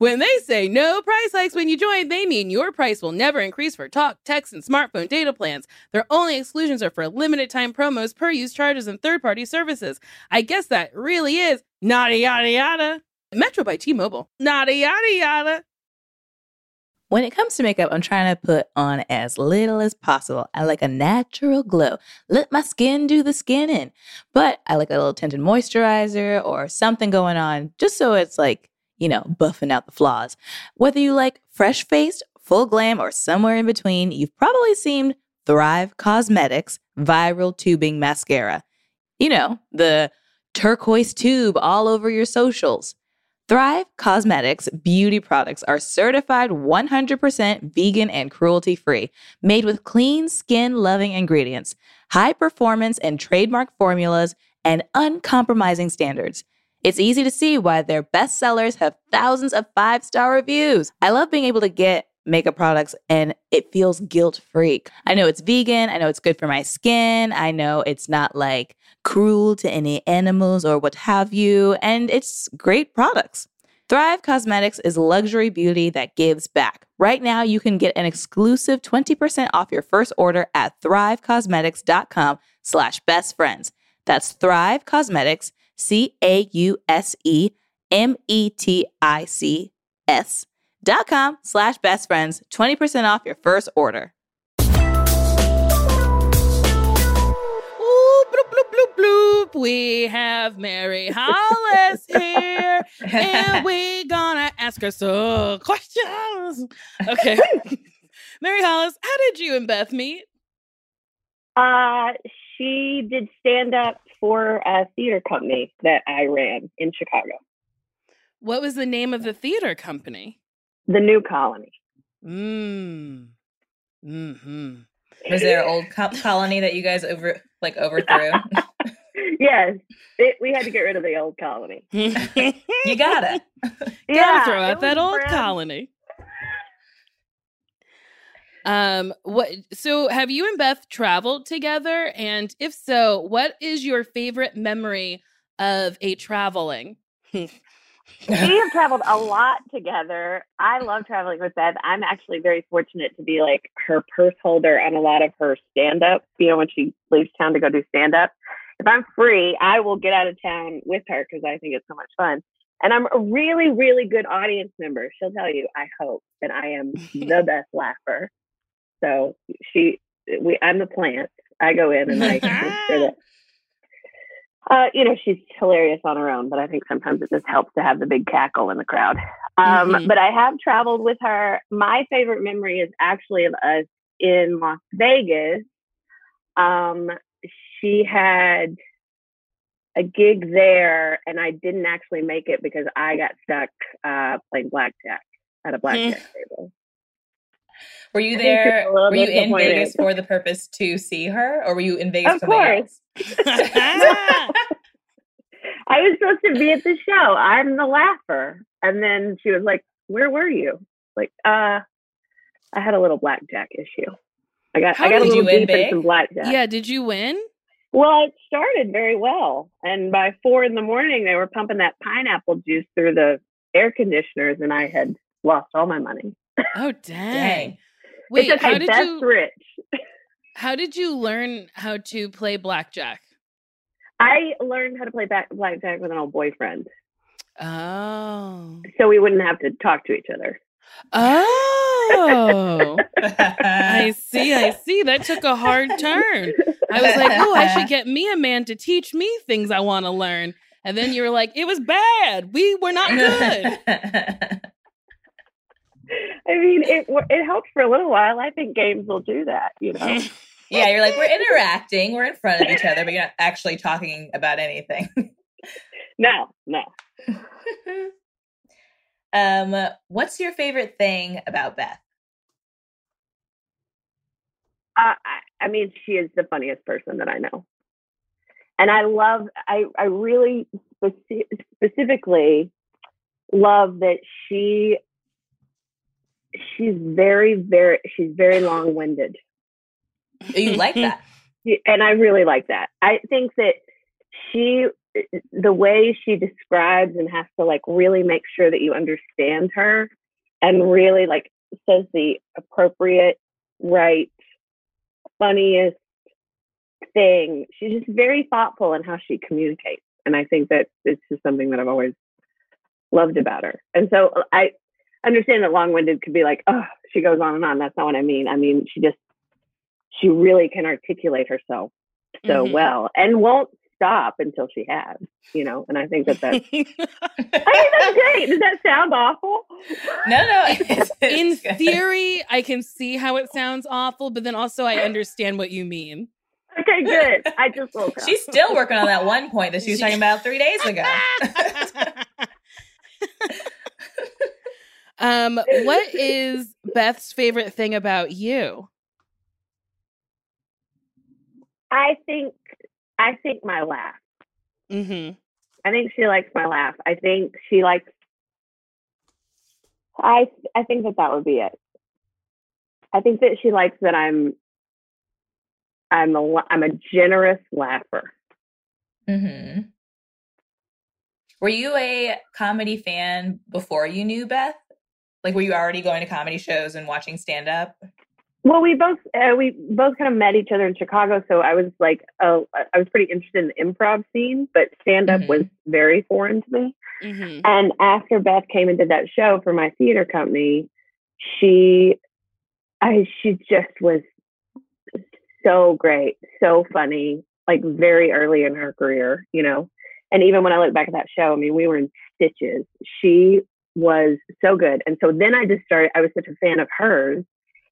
When they say no price hikes when you join, they mean your price will never increase for talk, text, and smartphone data plans. Their only exclusions are for limited time promos, per use charges, and third party services. I guess that really is nada yada yada. Metro by T Mobile. Nada yada yada. When it comes to makeup, I'm trying to put on as little as possible. I like a natural glow. Let my skin do the skinning. But I like a little tinted moisturizer or something going on just so it's like, you know, buffing out the flaws. Whether you like fresh faced, full glam, or somewhere in between, you've probably seen Thrive Causemetics Viral Tubing Mascara. You know, the turquoise tube all over your socials. Thrive Causemetics beauty products are certified 100% vegan and cruelty free, made with clean, skin loving ingredients, high performance and trademark formulas, and uncompromising standards. It's easy to see why their best sellers have thousands of five star reviews. I love being able to get makeup products and it feels guilt free. I know it's vegan, I know it's good for my skin, I know it's not like cruel to any animals or what have you, and it's great products. Thrive Causemetics is luxury beauty that gives back. Right now, you can get an exclusive 20% off your first order at thrivecausemetics.com slash best friends. That's Thrive Causemetics, C-A-U-S-E-M-E-T-I-C-S dot com slash best friends, 20% off your first order. Ooh, bloop, bloop, bloop, bloop. We have Mary Hollis here, and we gonna ask her some questions. Okay. Mary Hollis, how did you and Beth meet? Uh, she did stand up for a theater company that I ran in Chicago, What was the name of the theater company? the New Colony. Mm. Hmm. Was there an old co- colony that you guys over like overthrew? yes, it, we had to get rid of the old colony. you gotta. Gotta throw out that old brand- colony. Um, what? So, have you and Beth traveled together? And if so, what is your favorite memory of a traveling? We have traveled a lot together. I love traveling with Beth. I'm actually very fortunate to be like her purse holder on a lot of her stand up. You know, when she leaves town to go do stand up. If I'm free, I will get out of town with her because I think it's so much fun. And I'm a really, really good audience member. She'll tell you, I hope, that I am the best laugher. So she, we, I'm the plant. I go in and I sure that uh, you know, she's hilarious on her own, but I think sometimes it just helps to have the big cackle in the crowd. Um, Mhm. But I have traveled with her. My favorite memory is actually of us in Las Vegas. Um, she had a gig there, and I didn't actually make it because I got stuck uh, playing blackjack at a blackjack table. Were you I think it's there? Were you in. Vegas for the purpose to see her, or were you in Vegas Of for something course. I was supposed to be at the show. I'm the laugher. And then she was like, Where were you? Like, uh, I had a little blackjack issue. I got How I got a little you win deep in some blackjack. yeah, did you win? Well, it started very well. And by four in the morning they were pumping that pineapple juice through the air conditioners and I had lost all my money. Oh, dang. Dang. Wait, it's okay, how did Beth's you? rich. How did you learn how to play blackjack? I learned how to play back, blackjack with an old boyfriend. Oh. So we wouldn't have to talk to each other. Oh. I see. I see. That took a hard turn. I was like, oh, I should get me a man to teach me things I want to learn. And then you were like, it was bad. We were not good. I mean, it it helped for a little while. I think games will do that, you know. yeah, you're like we're interacting, we're in front of each other, but you're not actually talking about anything. no, no. um, what's your favorite thing about Beth? Uh, I, I mean, she is the funniest person that I know, and I love. I I really speci- specifically love that she she's very very she's very long winded. You like that? and I really like that. I think that she the way she describes and has to like really make sure that you understand her and really like says the appropriate right funniest thing she's just very thoughtful in how she communicates and i think that it's just something that i've always loved about her and so uh, i understand that long-winded could be like oh she goes on and on that's not what i mean i mean she just she really can articulate herself so Mhm. well and won't stop until she has, you know. And I think that that's, I think that's great. Does that sound awful? No, no. It's, In it's good. theory, I can see how it sounds awful, but then also I understand what you mean. Okay, good. I just woke up. She's still working on that one point that she was talking about three days ago. um, what is Beth's favorite thing about you? I think I think my laugh. Mm-hmm. I think she likes my laugh. I think she likes. I I think that that would be it. I think that she likes that I'm. I'm a la- I'm a generous laugher. hmm Were you a comedy fan before you knew Beth? Like, were you already going to comedy shows and watching stand up? Well, we both uh, we both kind of met each other in Chicago, so I was like, oh, I was pretty interested in the improv scene, but stand up Mhm. was very foreign to me. Mm-hmm. And after Beth came and did that show for my theater company, she, I she just was so great, so funny, like very early in her career, you know. And even when I look back at that show, I mean, we were in stitches. She was so good, and so then I just started. I was such a fan of hers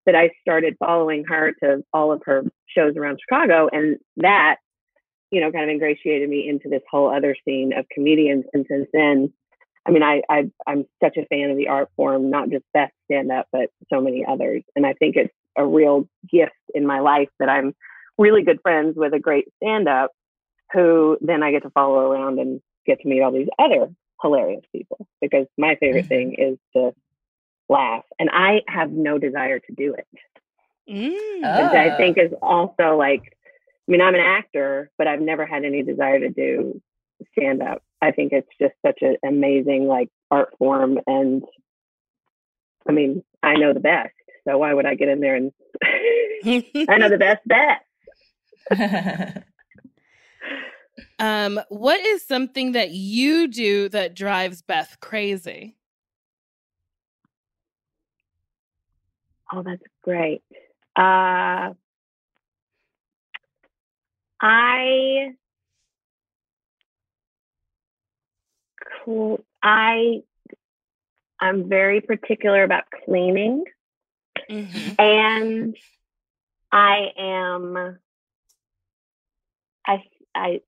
that I started following her to all of her shows around Chicago, and that, you know, kind of ingratiated me into this whole other scene of comedians. And since then, I mean, I, I I'm such a fan of the art form, not just Beth stand up, but so many others. And I think it's a real gift in my life that I'm really good friends with a great stand up who then I get to follow around and get to meet all these other hilarious people because my favorite Mhm. thing is to laugh and I have no desire to do it. Mm. Which I think is also like I mean, I'm an actor, but I've never had any desire to do stand up. I think it's just such an amazing like art form and I mean, I know the best. So why would I get in there and I know the best best. um, what is something that you do that drives Beth crazy? Oh, that's great. Uh I cool I I'm very particular about cleaning. Mm-hmm. and I am I I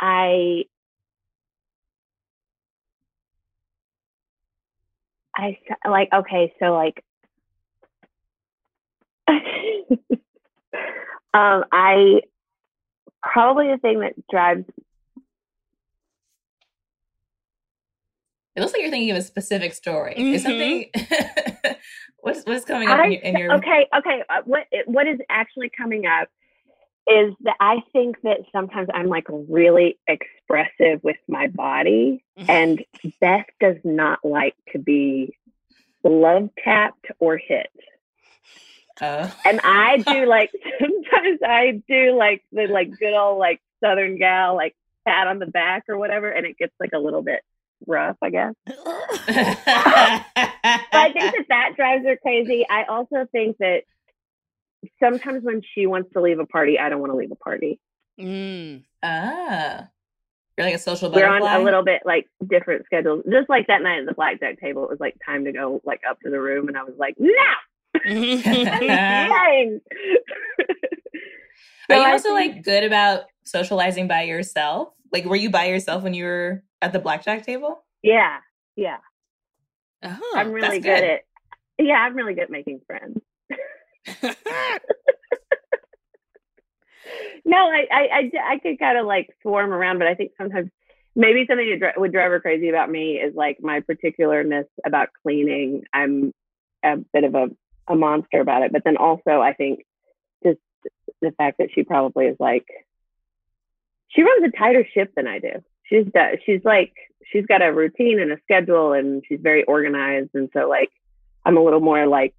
I I like okay so like um I probably the thing that drives It looks like you're thinking of a specific story. Is Mhm. something what's what's coming up in your, in your okay, okay. Uh, what what is actually coming up is that I think that sometimes I'm like really expressive with my body, mm-hmm. and Beth does not like to be love tapped or hit. Oh. And I do like sometimes I do like the like good old like Southern gal like pat on the back or whatever, and it gets like a little bit rough, I guess. I think that that drives her crazy. I also think that sometimes when she wants to leave a party, I don't want to leave a party. Mm. ah. You're like a social We're on a little bit like different schedules. Just like that night at the blackjack table, it was like time to go like up to the room, and I was like, no. Are you also like good about socializing by yourself? Like were you by yourself when you were at the blackjack table? Yeah, yeah. Oh, I'm really good. good. at. Yeah, I'm really good at making friends. No, I, I, I, I could kind of like swarm around, but I think sometimes maybe something that dri- would drive her crazy about me is like my particularness about cleaning. I'm a bit of a, a monster about it, but then also I think just the fact that she probably is like, she runs a tighter ship than I do. She's she's like she's got a routine and a schedule, and she's very organized. And so like I'm a little more like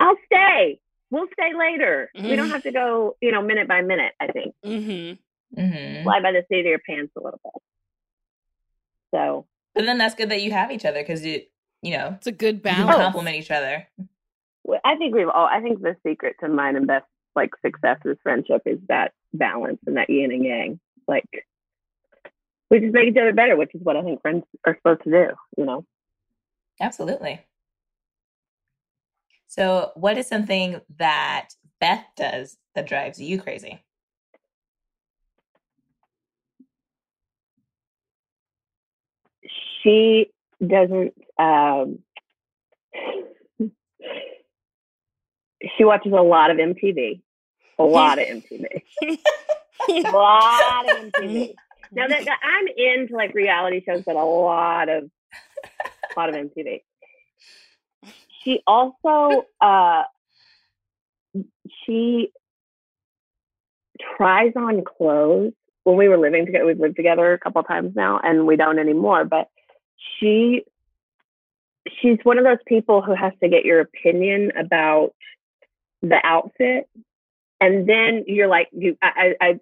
I'll stay. We'll stay later. We don't Mhm. have to go, you know, minute by minute. I think Mm-hmm. Mhm. fly by the seat of your pants a little bit. So But then that's good that you have each other because you, you know, It's a good you can balance. complement each other. I think we've all. I think the secret to mine and Beth's like success is friendship is that balance and that yin and yang. Like we just make each other better, which is what I think friends are supposed to do. You know, Absolutely. So, what is something that Beth does that drives you crazy? she doesn't. um She watches a lot of MTV, a lot of MTV, a lot of MTV. Now that, that I'm into like reality shows, but a lot of, a lot of MTV. She also, uh, she tries on clothes. When we were living together, we've lived together a couple times now, and we don't anymore. But she, she's one of those people who has to get your opinion about the outfit, and then you're like, you, I, I, I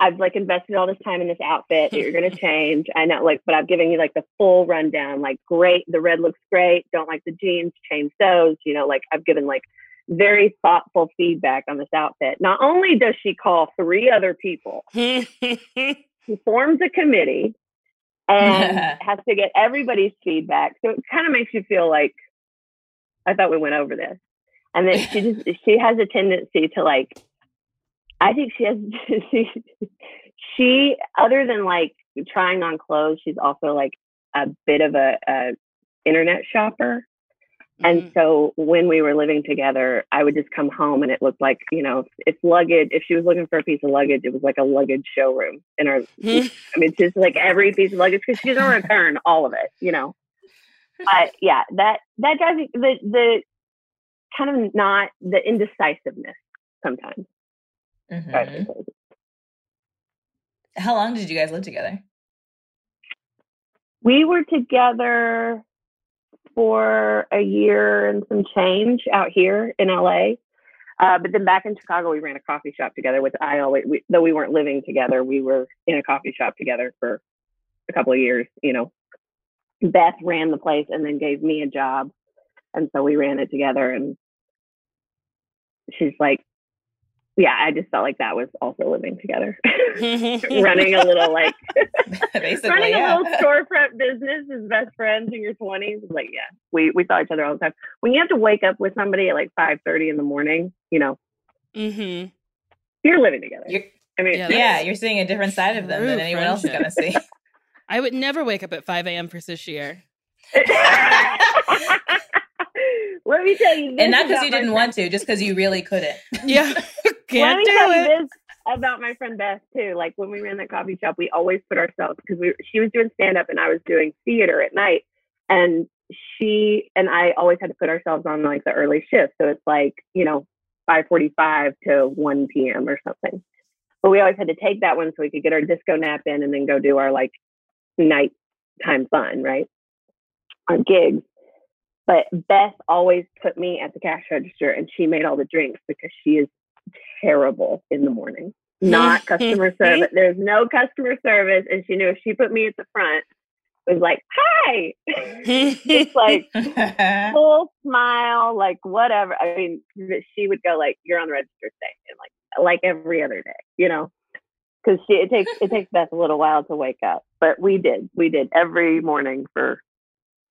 I've like invested all this time in this outfit that you're going to change. I know, like, but I've given you like the full rundown. Like, great, the red looks great. Don't like the jeans, change those. You know, like I've given like very thoughtful feedback on this outfit. Not only does she call three other people, she forms a committee and has to get everybody's feedback. So it kind of makes you feel like I thought we went over this. And then she just she has a tendency to like I think she has she she other than like trying on clothes, she's also like a bit of a, a internet shopper. And Mhm. so when we were living together, I would just come home and it looked like, you know, if luggage, if she was looking for a piece of luggage, it was like a luggage showroom in our, I mean, just like every piece of luggage because she doesn't return all of it, you know. But yeah, that, that drives me, the, the kind of not the indecisiveness sometimes. Mhm. How long did you guys live together? We were together for a year and some change out here in LA. Uh, but then back in Chicago, we ran a coffee shop together. Which I always, we, though we weren't living together, we were in a coffee shop together for a couple of years. You know, Beth ran the place and then gave me a job, and so we ran it together. And she's like, "Yeah, I just felt like that was also living together, running a little like running yeah. a little storefront business as best friends in your twenties. Like, yeah, we we saw each other all the time. When you have to wake up with somebody at like five thirty in the morning, you know, mm-hmm. you're living together. You're- I mean, Yeah, yeah, you're seeing a different side of them than anyone else is going to see. I would never wake up at 5 a.m. for Sasheer. Let me tell you, and not because you didn't friend- want to, just because you really couldn't. Yeah. Let Can't me do tell you this about my friend Beth too. Like when we ran that coffee shop, we always put ourselves because we she was doing stand up and I was doing theater at night, and she and I always had to put ourselves on like the early shift. So it's like you know five forty five to one p.m. or something. But we always had to take that one so we could get our disco nap in and then go do our like nighttime fun, right? Our gigs. But Beth always put me at the cash register and she made all the drinks because she is terrible in the morning. Not customer service. There's no customer service. And she knew if she put me at the front, it was like, hi. it's like full smile, like whatever. I mean, she would go like, "You're on the register today," and like like every other day, you know, because she it takes it takes Beth a little while to wake up, but we did we did every morning for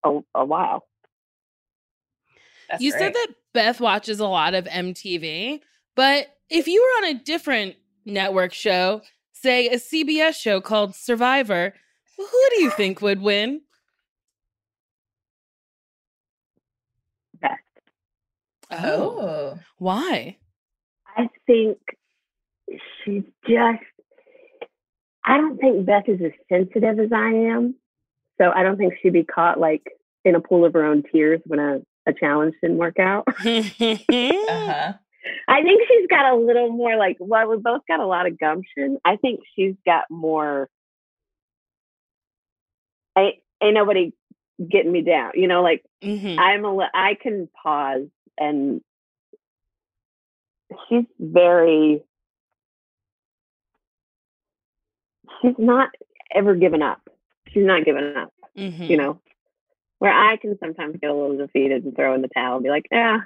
a, a while. That's you great. said that Beth watches a lot of MTV, but if you were on a different network show, say a CBS show called Survivor, who do you think would win? Beth, Oh, Why? I think she's just. I don't think Beth is as sensitive as I am, so I don't think she'd be caught like in a pool of her own tears when a, a challenge didn't work out. uh huh. I think she's got a little more like well, we both got a lot of gumption. I think she's got more. I ain't nobody getting me down. You know, like Mhm. I'm a I can pause and she's very she's not ever given up. She's not given up, Mhm. you know. Where I can sometimes get a little defeated and throw in the towel and be like, yeah,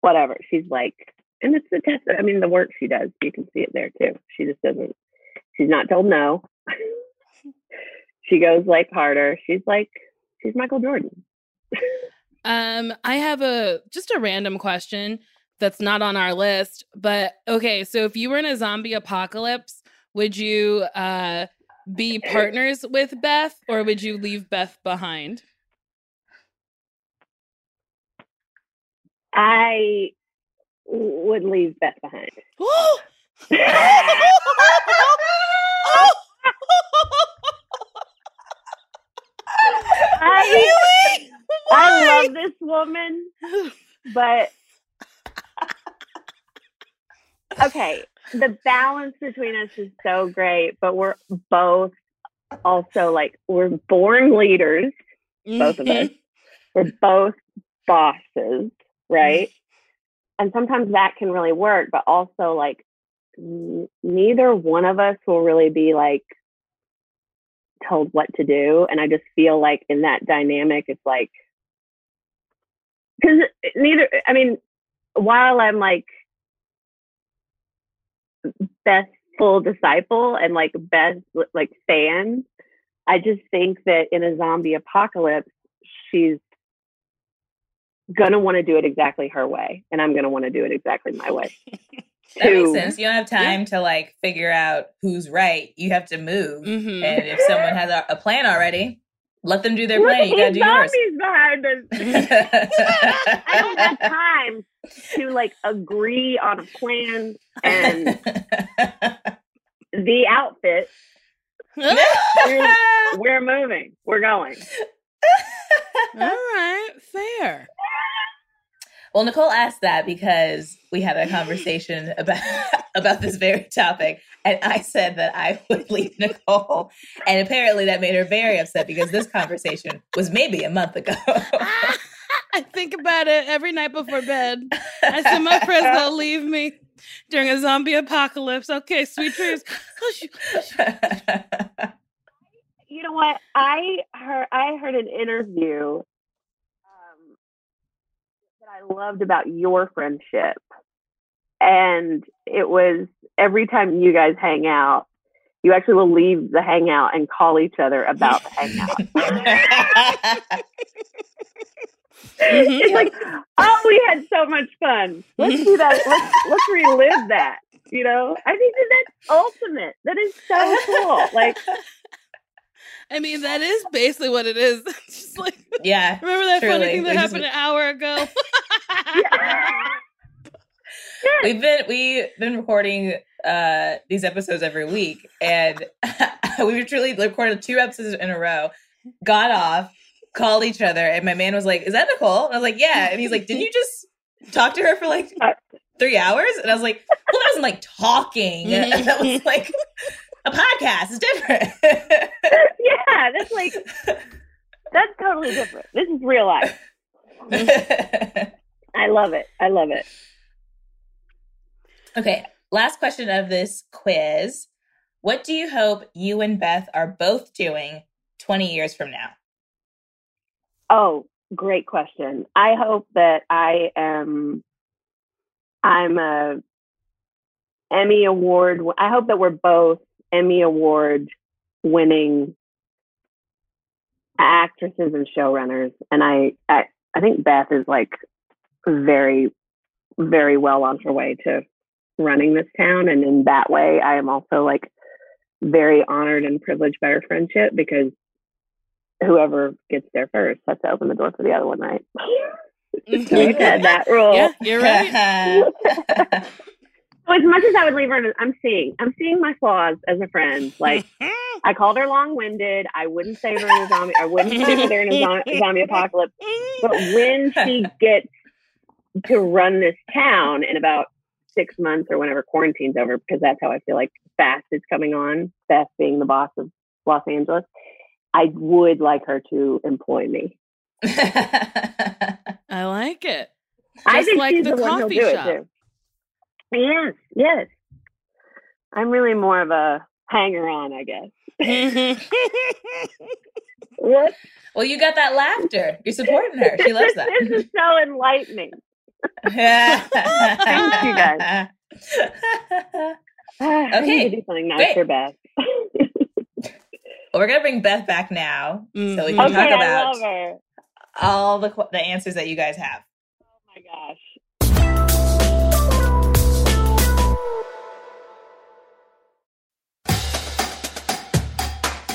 whatever. She's like, and it's the test. I mean, the work she does, you can see it there too. She just doesn't. She's not told no. she goes like harder. She's like, she's Michael Jordan. Um, I have a just a random question that's not on our list, but okay. So if you were in a zombie apocalypse, would you uh be partners with Beth, or would you leave Beth behind? I would leave Beth behind. I, I love this woman, but okay, the balance between us is so great, but we're both also like we're born leaders, both of us. Mm-hmm. We're both bosses, right? And sometimes that can really work, but also like n- neither one of us will really be like told what to do. And I just feel like in that dynamic, it's like, because eh, neither, eh, I mean, while I'm like Beth's full disciple and like Beth's like fan, I just think that in a zombie apocalypse, she's gonna want to do it exactly her way, and I'm gonna want to do it exactly my way. That makes sense. You don't have time to like figure out who's right. You have to move. Mhm. And if someone has a, a plan already, let them do their plan. You gotta do yours. zombies behind us. I don't have time to like agree on a plan and the outfit. We're, we're moving. We're going. All right, fair. Well, Nicole asked that because we had a conversation about about this very topic, and I said that I would leave Nicole, and apparently that made her very upset because this conversation was maybe a month ago. I think about it every night before bed. I said my friends gonna leave me during a zombie apocalypse. Okay, sweet dreams. Hush, hush. You know what? I heard I heard an interview um, that I loved about your friendship, and it was every time you guys hang out, you actually will leave the hangout and call each other about the hangout. Mhm. it's like, oh, we had so much fun. Let's do that. Let's let's relive that. You know, I think that that's ultimate. That is so cool. Like, I mean, that is basically what it is. Just like yeah. remember that funny thing that We just- happened an hour ago. We've been we've been recording uh these episodes every week and we truly recorded two episodes in a row, got off, called each other, and my man was like, Is that Nicole? And I was like, Yeah. And he's like, Didn't you just talk to her for like three hours? And I was like, Well, that wasn't like talking. That was like a podcast. It's different. yeah, that's like that's totally different. This is real life. I love it. I love it. Okay, last question of this quiz. What do you hope you and Beth are both doing 20 years from now? Oh, great question. I hope that I am I'm a Emmy award I hope that we're both Emmy award winning actresses and showrunners and I I, I think Beth is like very very well on her way to running this town and in that way I am also like very honored and privileged by our friendship because whoever gets there first has to open the door for the other one, right? Mm-hmm. we had that rule. yeah, you're right. So as much as I would leave her, I'm seeing, I'm seeing my flaws as a friend. Like I called her long-winded. I wouldn't save her in a zombie. I wouldn't sit with her in a zo- zombie apocalypse. But when she gets to run this town in about six months or whenever quarantine's over, because that's how I feel like Fast is coming on, Fast being the boss of Los Angeles, I would like her to employ me. I like it. I think like she's the the, one who'll coffee do shop. It too. Yes, yes. I'm really more of a hanger on, I guess. What? well, you got that laughter. You're supporting her. She loves that. this is so enlightening. Thank you, guys. I Okay, need to do something nice great. for Beth. Well, We're gonna bring Beth back now, so we can mm-hmm. okay, talk I about love her. all the qu- the answers that you guys have. Oh my gosh.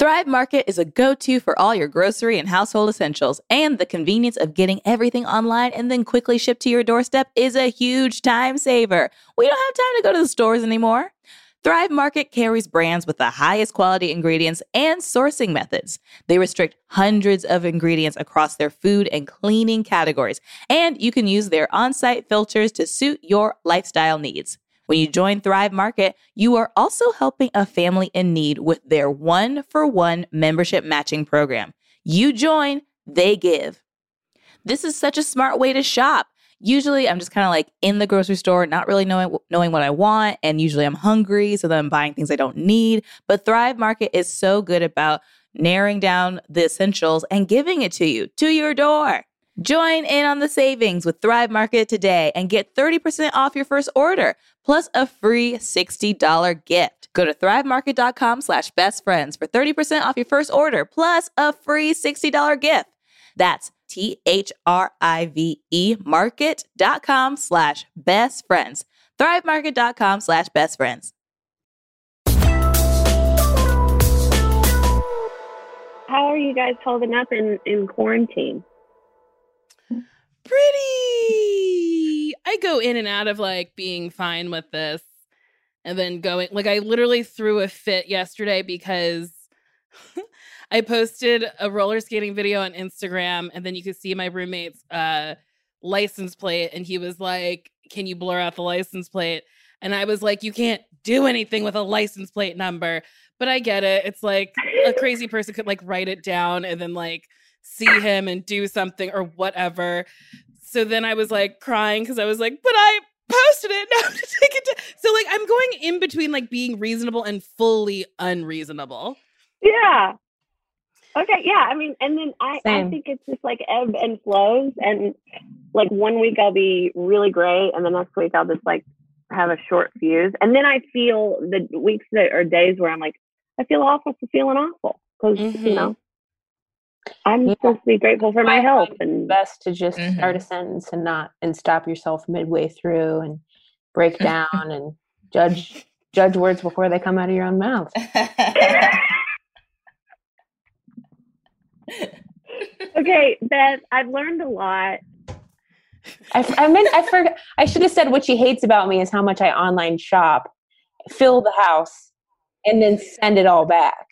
Thrive Market is a go to for all your grocery and household essentials, and the convenience of getting everything online and then quickly shipped to your doorstep is a huge time saver. We don't have time to go to the stores anymore. Thrive Market carries brands with the highest quality ingredients and sourcing methods. They restrict hundreds of ingredients across their food and cleaning categories, and you can use their on site filters to suit your lifestyle needs. When you join Thrive Market, you are also helping a family in need with their one for one membership matching program. You join, they give. This is such a smart way to shop. Usually, I'm just kind of like in the grocery store, not really knowing knowing what I want, and usually I'm hungry, so then I'm buying things I don't need. But Thrive Market is so good about narrowing down the essentials and giving it to you to your door. Join in on the savings with Thrive Market today and get 30% off your first order, plus a free $60 gift. Go to thrivemarket.com slash best friends for 30% off your first order, plus a free $60 gift. That's T-H-R-I-V-E market.com slash best friends. Thrivemarket.com slash best friends. How are you guys holding up in, in quarantine? Pretty. I go in and out of like being fine with this and then going like I literally threw a fit yesterday because I posted a roller skating video on Instagram and then you could see my roommate's uh license plate and he was like, "Can you blur out the license plate?" And I was like, "You can't do anything with a license plate number." But I get it. It's like a crazy person could like write it down and then like see him and do something or whatever. So then I was like crying because I was like, but I posted it. Now to take it. To-. So like I'm going in between like being reasonable and fully unreasonable. Yeah. Okay, yeah. I mean, and then I, I think it's just like ebb and flows. And like one week I'll be really great, and the next week I'll just like have a short fuse. And then I feel the weeks that or days where I'm like, I feel awful for feeling awful because Mhm. you know I'm Yeah. supposed to be grateful for my I health. And best to just Mhm. start a sentence and not and stop yourself midway through and break down and judge judge words before they come out of your own mouth. okay, Beth, I've learned a lot. I, f- I meant I forgot. I should have said what she hates about me is how much I online shop, fill the house, and then send it all back.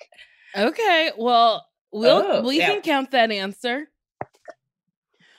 Okay, well, we'll Oh, we yeah. can count that answer.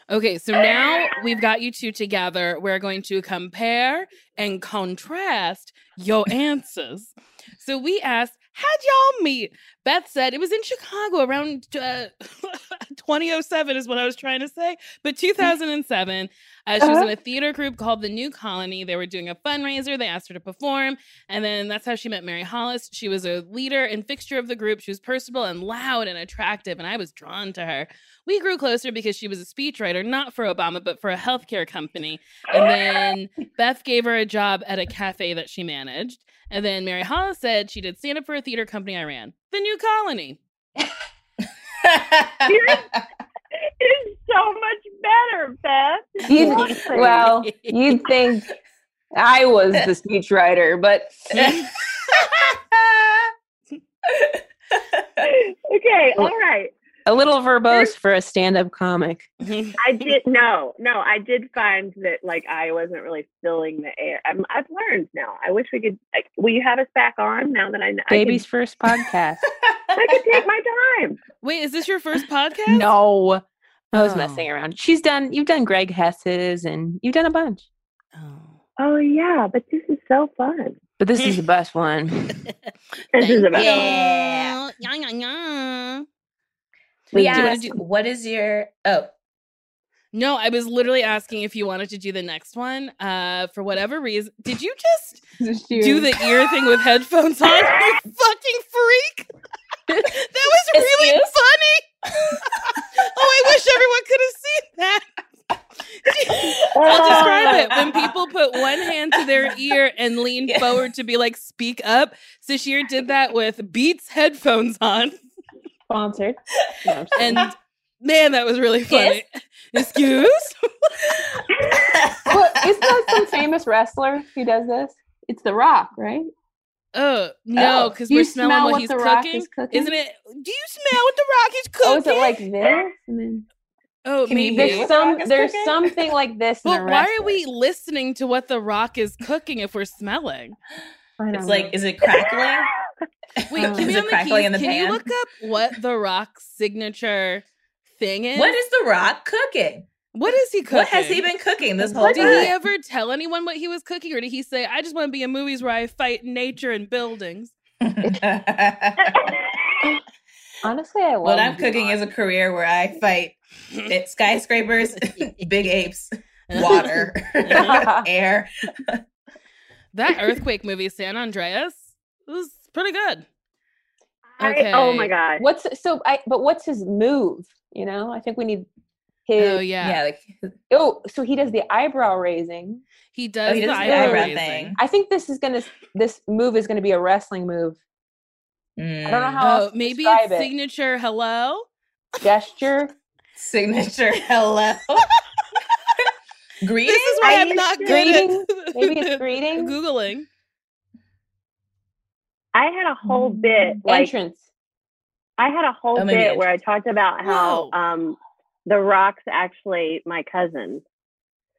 Okay, so now we've got you two together. We're going to compare and contrast your answers. So we asked, how'd y'all meet? Beth said it was in Chicago around uh, 2007 is what I was trying to say, but 2007. Uh, she was in a theater group called the New Colony. They were doing a fundraiser. They asked her to perform, and then that's how she met Mary Hollis. She was a leader and fixture of the group. She was personable and loud and attractive, and I was drawn to her. We grew closer because she was a speechwriter, not for Obama, but for a healthcare company. And then Beth gave her a job at a cafe that she managed. And then Mary Hollis said she did stand up for a theater company I ran, the New Colony. It's so much better, Beth. You'd, well, you'd think I was the speechwriter, but okay, all right. A little verbose for a stand-up comic. Mm-hmm. I did no, no. I did find that like I wasn't really filling the air. I'm, I've learned now. I wish we could. Like, will you have us back on now that I know? Baby's first podcast. I could, take my time. Wait, is this your first podcast? no, I was Oh. messing around. She's done. You've done Greg Hess's, and you've done a bunch. Oh. Oh yeah, but this is so fun. But this is the best one. This is about Yeah. Yeah, yeah, yeah. We Do you asked, do- what is your oh No, I was literally asking if you wanted to do the next one. Uh, for whatever reason, did you just do the ear thing with headphones on? You fucking freak! that was really Excuse? funny. oh, I wish everyone could have seen that. I'll describe it. When people put one hand to their ear and lean Yeah. forward to be like, speak up, Sasheer did that with Beats headphones on. Sponsored. No, I'm just kidding. And man, that was really funny. Excuse? Well, isn't that some famous wrestler who does this? It's The Rock, right? Oh, no, Oh. because Do you we're smelling smell what, what he's The Rock cooking. is cooking? Isn't it? Do you smell what The Rock is cooking? Oh, is it like this? And then Oh, Can you maybe. Maybe. there's what The some Rock is there's something like this. in But a why are we listening to what The Rock is cooking if we're smelling? It's know. like is it crackling Wait, Um, can, Is we it on the keys, in the can you look up what The Rock's signature thing is? what is the rock cooking What is he cooking? what has he been cooking this whole Did time Did he ever tell anyone what he was cooking, or did he say, "I just want to be in movies where I fight nature and buildings"? honestly, I love what i'm cooking Rock. is a career where i fight skyscrapers big apes water air that earthquake movie, San Andreas, was pretty good. I, oh my god. What's so? I but what's his move? You know, I think we need his. Oh yeah, yeah like Oh, so he does the eyebrow raising. he does oh he the does the eyebrow eyebrow raising. thing I think this is gonna. This move is gonna be a wrestling move. I don't know Mm. how else Oh, to maybe describe it's it. signature hello. gesture. signature hello greeting This is why I I'm not to- good Greeting? at Maybe it's greeting. googling. I had a whole bit like Entrance. I had a whole Oh, maybe bit where I talked about how Whoa. um the Rock's actually my cousin.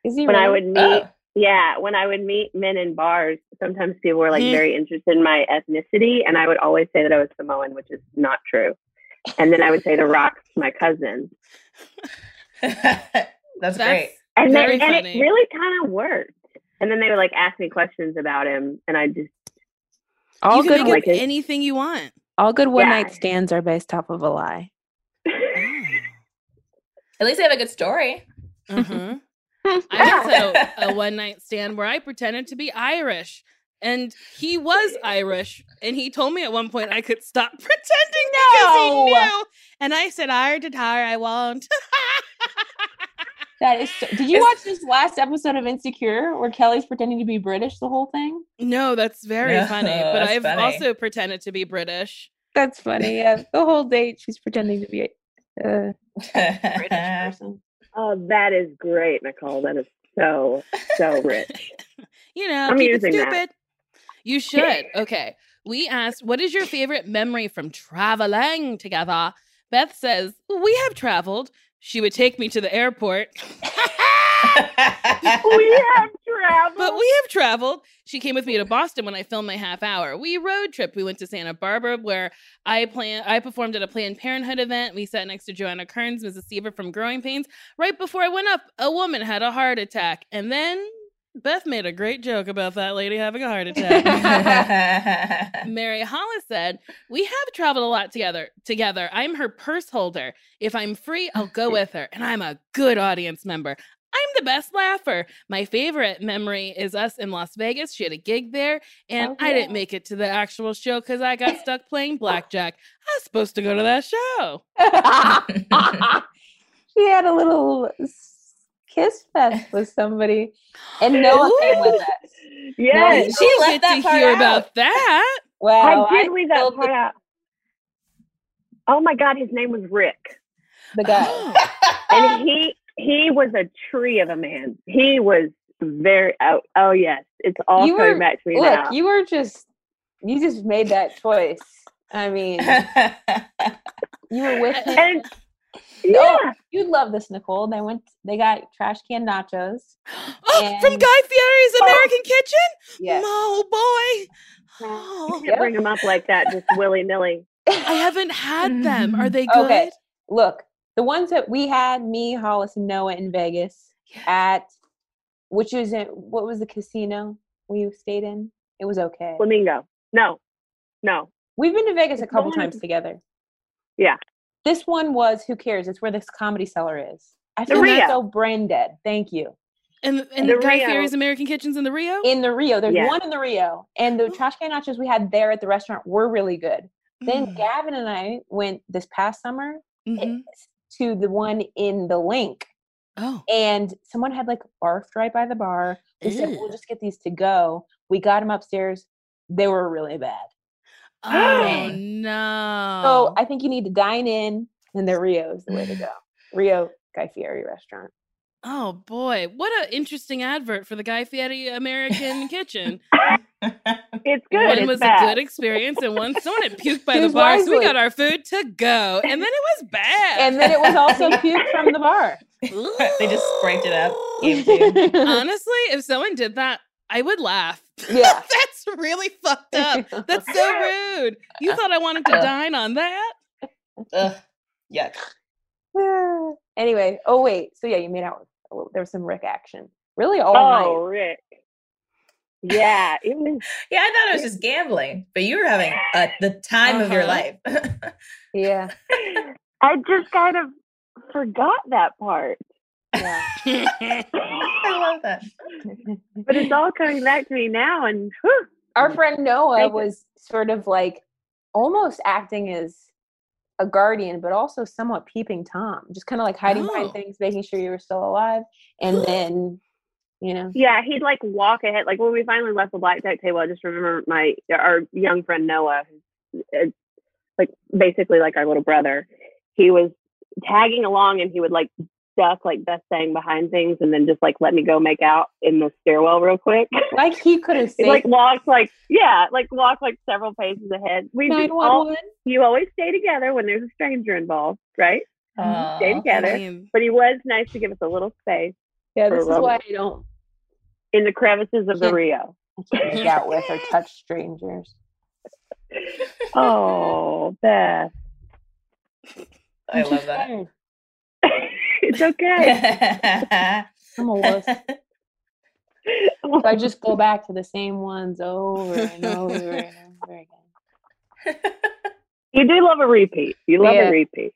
Is he When I would meet oh. yeah, when I would meet men in bars, sometimes people were like Hmm. very interested in my ethnicity and I would always say that I was Samoan, which is not true. And then I would say the Rock's my cousin. that's, great And then, Very and it really kind of worked. And then they would like ask me questions about him and I just all you can good. make like up it. anything you want. all good one Yeah. night stands are based off of a lie. at least they have a good story Mhm. I once had a, a one night stand where I pretended to be Irish. And he was Irish. And he told me at one point I could stop pretending because he knew. And I said, I to tire, I won't. That is. So, did you Is- watch this last episode of Insecure where Kelly's pretending to be British the whole thing? no, that's very No, funny. But I've funny. also pretended to be British. That's funny. Yeah, the whole date she's pretending to be a uh, British person. oh, that is great, Nicole. That is so so rich. You know, I'm keep it using that. stupid. You should. Okay. We asked, what is your favorite memory from traveling together? Beth says, we have traveled. She would take me to the airport. we have traveled. But we have traveled. She came with me to Boston when I filmed my half hour. We road trip. We went to Santa Barbara where I plan I performed at a Planned Parenthood event. We sat next to Joanna Kerns, Mrs. Seaver from Growing Pains. Right before I went up, a woman had a heart attack. And then Beth made a great joke about that lady having a heart attack. Mary Hollis said, "We have traveled a lot together. Together, I'm her purse holder. If I'm free, I'll go with her, and I'm a good audience member. I'm the best laugher. My favorite memory is us in Las Vegas. She had a gig there, and Oh, I didn't make it to the actual show because I got stuck playing oh. blackjack. I was supposed to go to that show. she had a little kiss fest with somebody, and Noah came with us. yes, She I left get that to part hear out. about that. Well, I did leave that filled part out. Oh my god, his name was Rick. The guy. Oh. and he he was a tree of a man. He was very oh, oh yes, it's all You coming were- back to me Look, now. you were just you just made that choice. I mean, you were with him. and Oh, yeah, you'd love this, Nicole. They went. They got trash can nachos. Oh, from Guy Fieri's oh. American Kitchen? Yes. Oh boy. you Oh, can't bring them up like that, just willy nilly. I haven't had them. Are they good? Okay. Look, the ones that we had, me, Hollis, and Noah in Vegas at, which is in, what was the casino we stayed in? It was okay. Flamingo. No, no. We've been to Vegas a couple times together. Yeah. This one was who cares? It's where this comedy cellar is. I The feel Rio. so brain dead. Thank you. And and The Guy Rio. Fieri's American Kitchen's in the Rio? In the Rio, there's Yeah. one in the Rio, and the trash can nachos we had there at the restaurant were really good. Then Mm, Gavin and I went this past summer mhm. to the one in the Linq, Oh. and someone had like barfed right by the bar. We said, "We'll just get these to go." We got them upstairs. They were really bad. Oh no. So I think you need to dine in, and the Rio is the way to go. Rio Guy Fieri restaurant. Oh boy, what an interesting advert for the Guy Fieri American Kitchen. It's good. One it's was bad. a good experience, and one someone had puked by the Choose bar, so we got our food to go, and then it was bad. And then it was also puke from the bar. they just scraped it up. gave it to you. Honestly, if someone did that, I would laugh. Yeah. That's really fucked up. That's so rude. You thought I wanted to dine on that? Ugh, yuck. anyway, oh wait, so yeah, you made out with there was some Rick action. Really all Oh, night. Rick. Yeah, it was. Yeah, I thought it was just gambling, but you were having uh, the time of your Uh-huh. life. Yeah. I just kind of forgot that part, Yeah. I love that. but it's all coming back to me now. And whew, Our friend Noah was sort of like almost acting as a guardian, but also somewhat peeping Tom, just kind of like hiding Oh. behind things, making sure you were still alive. And then, you know, yeah, he'd like walk ahead. Like when we finally left the blackjack table, I just remember my our young friend Noah, who's uh, like basically like our little brother. He was tagging along, and he would like duck like best saying behind things, and then just like let me go make out in the stairwell real quick. like he could have He like walked like yeah, like walked like several paces ahead. We just all you always stay together when there's a stranger involved, right? Stay together. I But he was nice to give us a little space Yeah, this is why I don't in the crevices of the Rio. I can't make out with or touch strangers. Oh, Beth. I love that. It's okay. I'm a wuss. So I just go back to the same ones over and over and over again. you do love a repeat. You love Yeah. a repeat.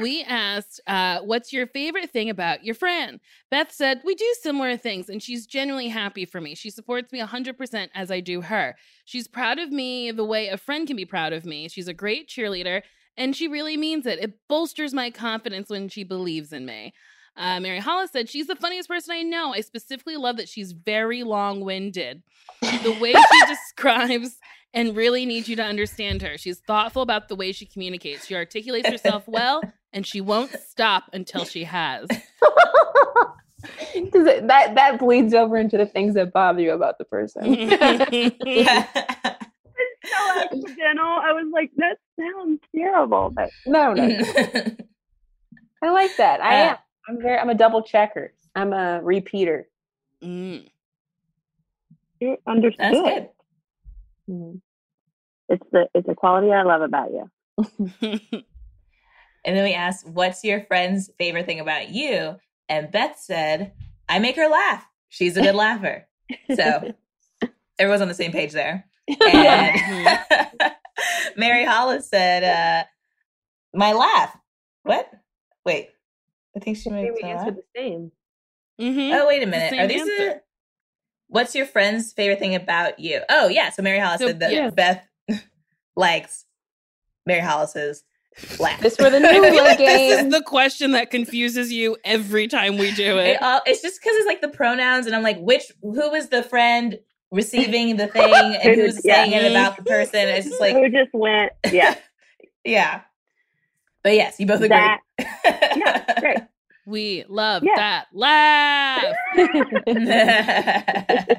we asked, uh, what's your favorite thing about your friend? Beth said, we do similar things, and she's genuinely happy for me. She supports me 100% as I do her. She's proud of me the way a friend can be proud of me. She's a great cheerleader, and she really means it. It bolsters my confidence when she believes in me. Uh, Mary Hollis said, She's the funniest person I know. I specifically love that she's very long winded. The way she describes and really needs you to understand her. She's thoughtful about the way she communicates. She articulates herself well, and she won't stop until she has. Because that that bleeds over into the things that bother you about the person. So accidental. I was like, that sounds terrible. But no, no, no. I like that. I Uh, am. I'm very. I'm a double checker. I'm a repeater. Mm. you're understood. That's good. Mhm. It's the it's a quality I love about you. And then we asked, What's your friend's favorite thing about you? And Beth said, I make her laugh. She's a good laugher. So everyone's on the same page there. And Mary Hollis said, uh, My laugh. What? Wait. I think she I think we laugh. answered the same. Mhm. Oh, wait a minute. same Are these answer. the, What's your friend's favorite thing about you? Oh, yeah. So Mary Hollis So, said that yeah. Beth likes Mary Hollis's laugh. This for the new feel like this game. is the question that confuses you every time we do it. It all, it's just because it's like the pronouns, and I'm like, which who was the friend receiving the thing, and who's Yeah. saying it about the person? It's just like, Who just went? Yeah. yeah. But yes, you both agree. That- yeah, great. We love Yeah. that laugh.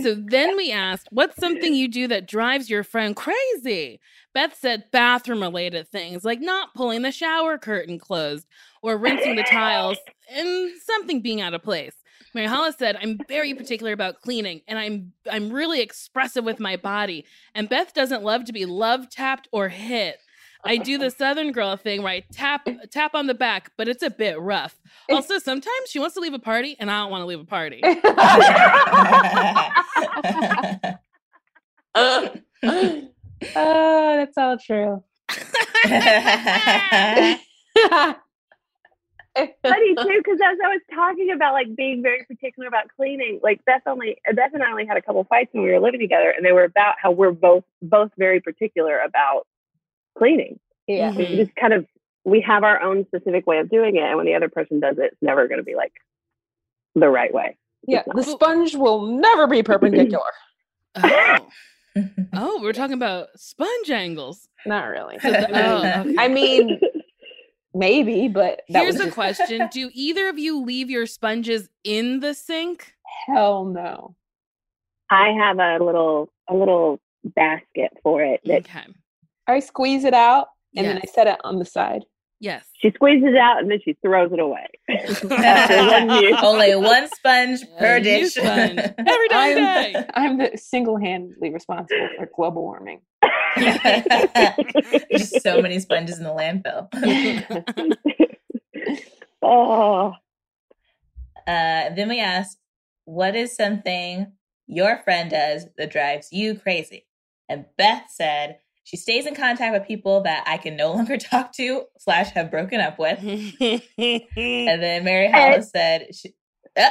So then we asked, What's something you do that drives your friend crazy? Beth said bathroom related things like not pulling the shower curtain closed or rinsing the tiles and something being out of place. Mary Hollis said, I'm very particular about cleaning and I'm I'm really expressive with my body. And Beth doesn't love to be love tapped or hit. I do the Southern girl thing where I tap tap on the back, but it's a bit rough. Also, sometimes she wants to leave a party and I don't want to leave a party. oh, that's all true. Funny too because as I was talking about like being very particular about cleaning, like Beth only Beth and I only had a couple fights when we were living together, and they were about how we're both both very particular about cleaning. yeah. Mhm. It's just kind of we have our own specific way of doing it, and when the other person does it, it's never going to be like the right way. Yeah. The sponge will never be perpendicular. Oh. oh, we're talking about sponge angles. Not really. So the- oh, okay. I mean, maybe, but that Here's was a question Do either of you leave your sponges in the sink? Hell no. I have a little a little basket for it that Okay. I squeeze it out and then I set it on the side. Yes. she squeezes it out and then she throws it away. One. Only one sponge per A dish. sponge. Every. I'm, I'm the single-handedly responsible for global warming. Just so many sponges in the landfill. oh, Uh, then we asked, what is something your friend does that drives you crazy? And Beth said she stays in contact with people that I can no longer talk to slash have broken up with. And then Mary Hollis said, she, uh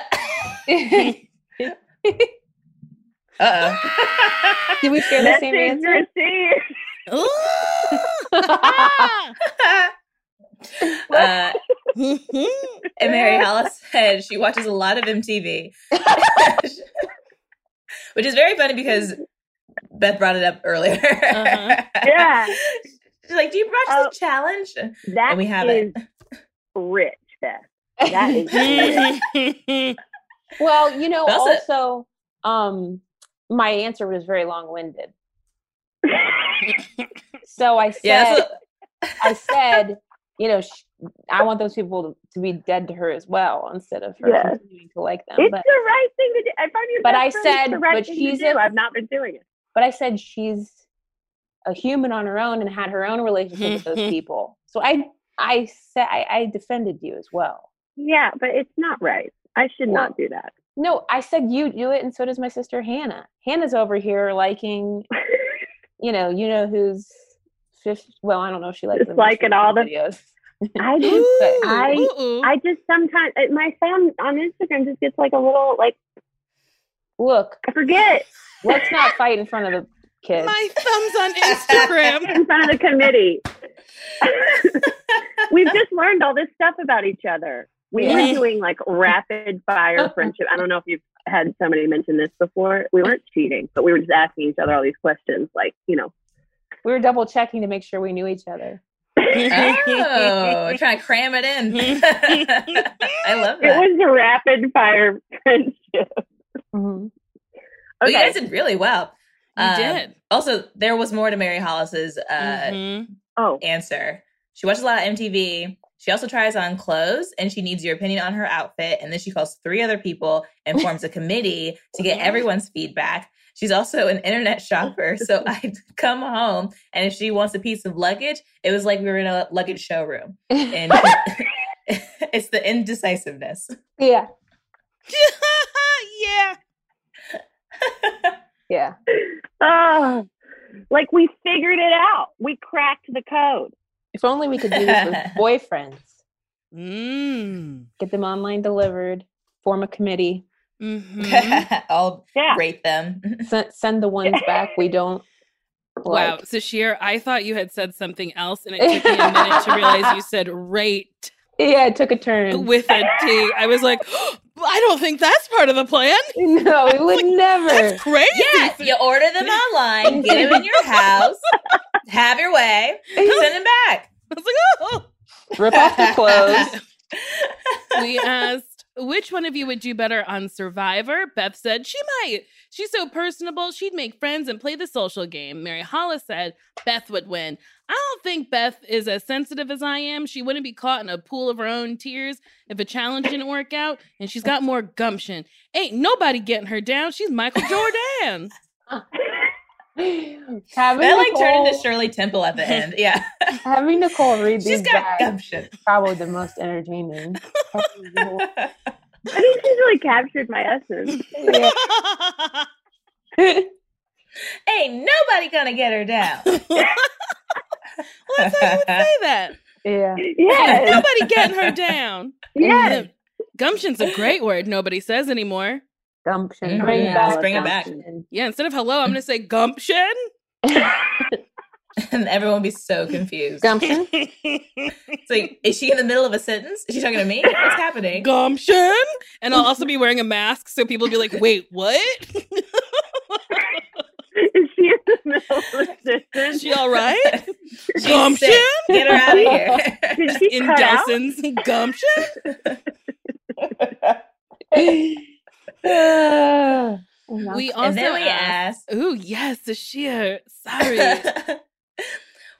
oh. Did we share the that's same answer? interesting. uh, and Mary Hollis said she watches a lot of MTV, which is very funny because Beth brought it up earlier. Uh-huh. Yeah. She's like, "Do you brush Oh. the challenge?" That And we have is it. rich, Beth. That is rich. well, you know, But also- also, um, my answer was very long-winded. So I said, Yeah, that's what, I said, you know, sh- I want those people to, to be dead to her as well, instead of her Yes. continuing to like them. It's But, the right thing to do. If I'm your But I said, the right but thing she's to do. a- I've not been doing it. But I said she's a human on her own and had her own relationship with those people. So I, I said, I, I defended you as well. Yeah, but it's not right. I should Well- not do that. No, I said you do it, and so does my sister Hannah. Hannah's over here liking, you know, you know who's fifth. Well, I don't know if she likes Just liking all the- videos. I just, I. I just sometimes my phone on Instagram just gets like a little like Look, I forget let's not fight in front of the kids. My thumbs on Instagram. in front of the committee. We've just learned all this stuff about each other. We Yeah. were doing like rapid fire uh-huh. friendship. I don't know if you've had somebody mention this before. We weren't cheating, but we were just asking each other all these questions, like you know. we were double checking to make sure we knew each other. oh, trying to cram it in. I love It that. was a rapid fire friendship. Mhm. Well, you guys did really well. You Um, did. Also, there was more to Mary Hollis's uh, Mhm. Oh, answer. She watches a lot of MTV. She also tries on clothes and she needs your opinion on her outfit. And then she calls three other people and forms a committee to get everyone's feedback. She's also an internet shopper. So I'd come home and if she wants a piece of luggage, it was like we were in a luggage showroom. And it's the indecisiveness. yeah, yeah. Yeah. oh, like we figured it out. We cracked the code. If only we could do this with boyfriends. Mm. Get them online delivered. Form a committee. Mhm. I'll Yeah. rate them. Send, send the ones back we don't. Wow. Like. So, Sheer, I thought you had said something else, and it took me a minute to realize you said rate Yeah, it took a turn. with a T. I was like, I don't think that's part of the plan. No, we would never. That's crazy. Yeah, you order them online, get them in your house, have your way, send them back. I was like, oh. Rip off the clothes. we asked which one of you would do better on Survivor. Beth said she might. She's so personable, she'd make friends and play the social game. Mary Hollis said Beth would win. I don't think Beth is as sensitive as I am. She wouldn't be caught in a pool of her own tears if a challenge didn't work out, and she's got more gumption. Ain't nobody getting her down. She's Michael Jordan. having That like turned into Shirley Temple at the end. Yeah. having Nicole read She's these got gumption. probably the most entertaining. part of the whole- I think she's really captured my essence. Yeah. Ain't nobody gonna get her down. Well, I how you would say that. yeah. Yeah. Nobody getting her down. Yes. Gumption's a great word nobody says anymore. Gumption. Mhm. Bring it Yeah, back. let's bring it back. Yeah, instead of hello, I'm going to say gumption. and everyone would be so confused. Gumption. It's like, is she in the middle of a sentence? Is she talking to me? What's happening? gumption. And I'll also be wearing a mask so people will be like, wait, what? Is she in the middle of a Is sentence? she all right? She's Gumption? sick. Get her out of here. In cut out? Gumption? We also and then we asked, asked, ooh, yes, the sheer. Sorry.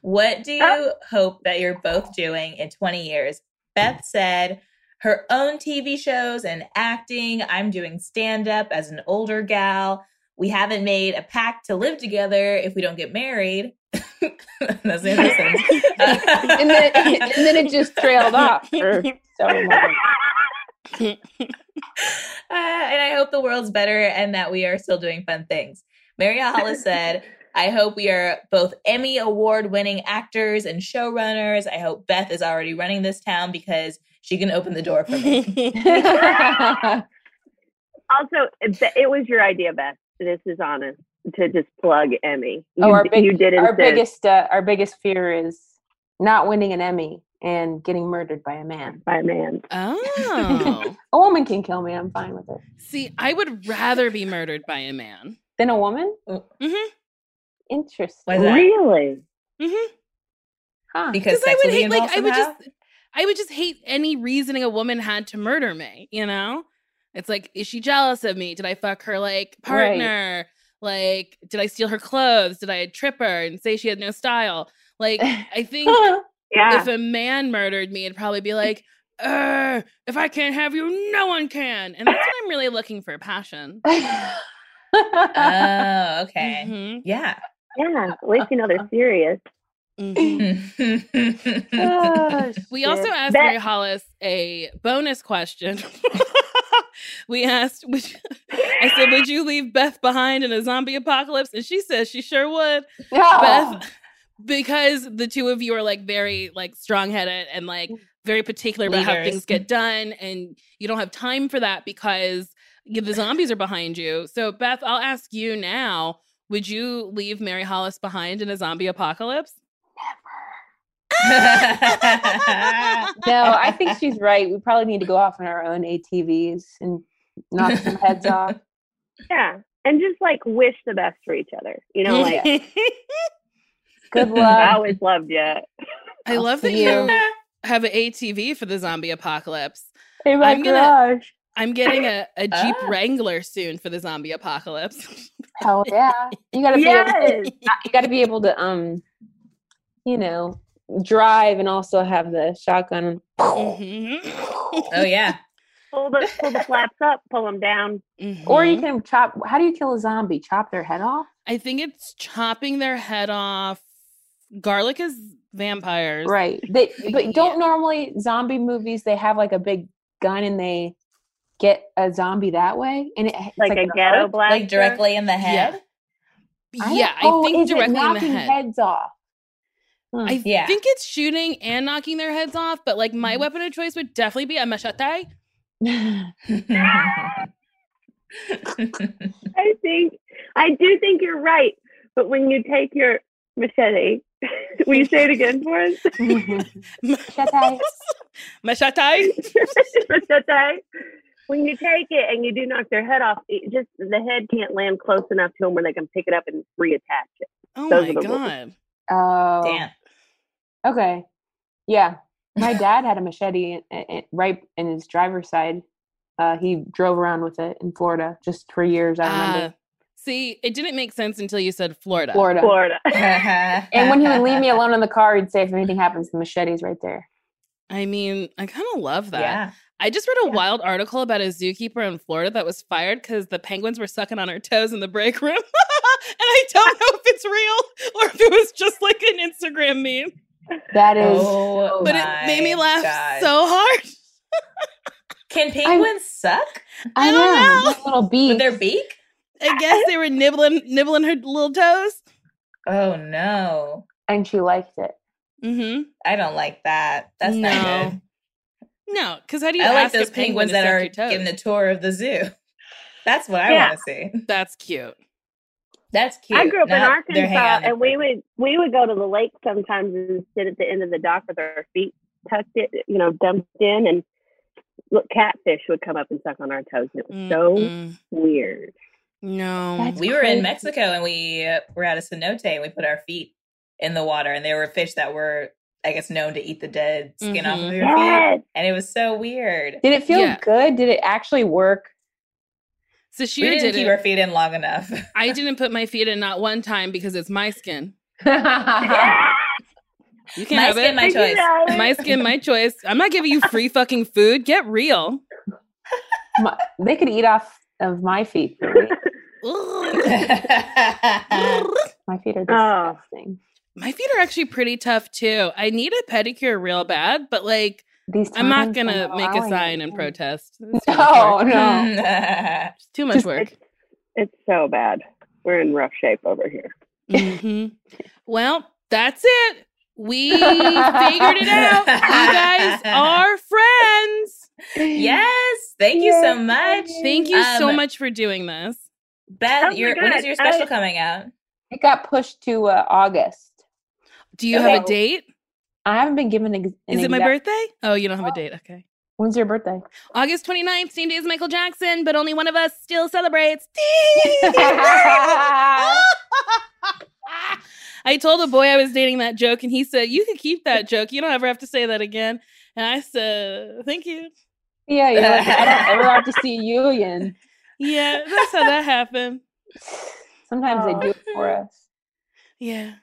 what do you oh. hope that you're both doing in 20 years? Beth said her own TV shows and acting. I'm doing stand up as an older gal. We haven't made a pact to live together if we don't get married. That's the end of the sentence. and then and then it just trailed off for several months. Uh, and I hope the world's better and that we are still doing fun things. Mary Hollis said, I hope we are both Emmy award winning actors and showrunners. I hope Beth is already running this town because she can open the door for me. Also, it it was your idea, Beth. This is honest to just plug Emmy. You, oh, our big, you did our insist. biggest uh, our biggest fear is not winning an Emmy and getting murdered by a man. by a man. oh. A woman can kill me. I'm fine with it. See, I would rather be murdered by a man. Than a woman? Mm-hmm. Interesting. Why is that? Really? Mm-hmm. Huh. Because Because I would hate, like, I would somehow? just, I would just hate any reasoning a woman had to murder me. You know, it's like, is she jealous of me? Did I fuck her like Right. partner? Like, did I steal her clothes? Did I trip her and say she had no style? Like, I think Yeah. if a man murdered me, it'd probably be like, uh, if I can't have you, no one can. And that's what I'm really looking for passion. Oh, okay. Mhm, Yeah. yeah. At least you know they're serious. mhm. Oh, We also asked That- Mary Hollis a bonus question. We asked, would you- I said, would you leave Beth behind in a zombie apocalypse? And she says she sure would. Beth, because the two of you are like very like strong headed and like mm. very particular about how things get done, and you don't have time for that because the zombies are behind you. So, Beth, I'll ask you now: Would you leave Mary Hollis behind in a zombie apocalypse? No, I think she's right. We probably need to go off on our own ATVs and knock some heads off. Yeah. And just like wish the best for each other. You know, like Good luck. I always loved you. I I'll love that you you. have an ATV for the zombie apocalypse. Hey, my I'm gonna- garage. I'm getting a, a Jeep Ah. Wrangler soon for the zombie apocalypse. Hell yeah! You gotta be. Able Yes. to, you gotta be able to, um, you know, drive and also have the shotgun. Mhm. oh, yeah. Pull the pull the flaps up, pull them down. Or you can chop. How do you kill a zombie? Chop their head off? I think it's chopping their head off. Garlic is vampires. Right. They but Yeah. don't normally zombie movies. They have like a big gun and they get a zombie that way, and it, it's Like, a ghetto arc. blaster. Like directly in the head? I Yeah, don't- I oh, think is it directly in the knocking head. heads off. Hmm. I Yeah. think it's shooting and knocking their heads off, but like my weapon of choice would definitely be a machete. I think I do think you're right. But when you take your machete, will you say it again for us? Machete. machete. machete. When you take it and you do knock their head off, it just the head can't land close enough to them where they can pick it up and reattach it. Oh Those my are the rules. god. Oh, Damn. Okay. Yeah, my dad had a machete in, in, right in his driver's side. Uh, he drove around with it in Florida just for years. I remember. Ah, see, it didn't make sense until you said Florida. Florida. Florida. And when he would leave me alone in the car, he'd say, "If anything happens, the machete's right there." I mean, I kind of love that. yeah. I just read a wild article about a zookeeper in Florida that was fired because the penguins were sucking on her toes in the break room. and I don't know if it's real or if it was just like an Instagram meme, That is. Oh, but it made me laugh so hard. Can penguins suck I, I don't know. know. that Little beak. with their beak? I guess they were nibbling, nibbling her little toes. Oh no. and she liked it. Mm-hmm. I don't like that. That's not No. good. No, because how do you I like ask a those penguin penguins to that are your giving the tour of the zoo. That's what I Yeah. want to see. That's cute. That's cute. I grew up in not their hang Arkansas, and we would we would go to the lake sometimes and sit at the end of the dock with our feet tucked it, you know, dumped in, and look, catfish would come up and suck on our toes. And it was so Mm-mm. weird. No. That's we were in. Mexico and we uh, were at a cenote and we put our feet in the water and there were fish that were, I guess, known to eat the dead skin off of your feet. And it was so weird. Did it feel Yeah. good? Did it actually work? So We she didn't did keep it. our feet in long enough. I didn't put my feet in not one time because it's my skin. You can My have skin, it. my choice. my skin, my choice. I'm not giving you free fucking food. Get real. My- they could eat off of my feet. My feet are Oh. disgusting. my feet are actually pretty tough too. I need a pedicure real bad, but like These I'm not gonna make a sign and protest. It's No, no. It's too much work. It's, it's so bad. We're in rough shape over here. hmm Well, that's it. We figured it out. You guys are friends. yes. Thank you so much. Thank you so Um, much for doing this. Beth, Oh your, when is your special I- coming out? It got pushed to uh, August. Do you have a date? I haven't been given. Ex- an Is it my birthday? Oh, you don't have a date. Okay. When's your birthday? August 29th, same day as Michael Jackson, but only one of us still celebrates. I told a boy I was dating that joke, and he said, You can keep that joke. You don't ever have to say that again. And I said, Thank you. yeah, you're like, I don't ever have to see you again. Yeah, that's how that happened. Sometimes they do it for us. Yeah.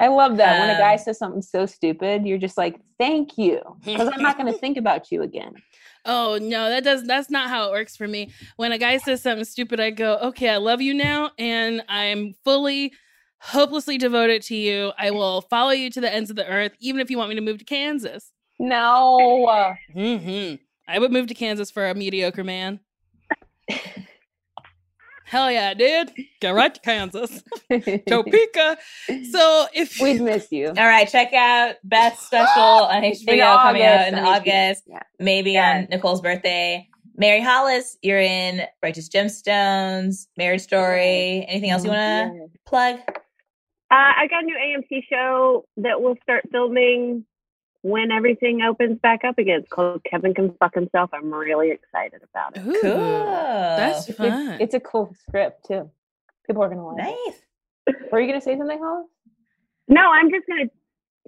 I love that when a guy Um, says something so stupid, you're just like, "Thank you," because I'm not going to think about you again. Oh no, that does that's not how it works for me. When a guy says something stupid, I go, "Okay, I love you now and I'm fully hopelessly devoted to you. I will follow you to the ends of the earth even if you want me to move to Kansas." No, Mhm. I would move to Kansas for a mediocre man. Hell yeah, I did. Get right to Kansas. Topeka. So if we'd miss you. All right, check out Beth's special on HBO coming out in August on HBO. August. Yeah. maybe Yes. on Nicole's birthday. Mary Hollis, you're in Righteous Gemstones, Marriage Story. Anything else you want to plug? Uh, I got a new AMC show that will start filming when everything opens back up again. It's called Kevin Can Fuck Himself. I'm really excited about it. Ooh, Cool. That's It's, fun. it's a cool script too. People are going to like. it. Nice. Were you going to say something, Hollis? No, I'm just gonna.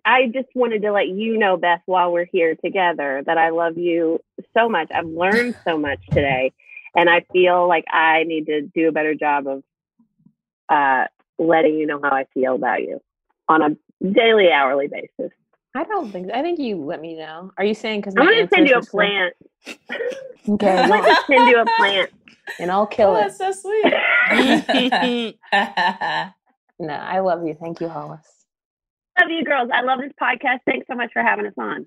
I just wanted to let you know, Beth, while we're here together, that I love you so much. I've learned so much today, and I feel like I need to do a better job of uh, letting you know how I feel about you on a daily, hourly basis. I don't think. I think you let me know. Are you saying because I'm gonna send you a plant. Okay, I'm gonna send you a plant. and I'll kill Oh, it. that's so sweet. No, I love you. Thank you, Hollis. Love you, girls. I love this podcast. Thanks so much for having us on.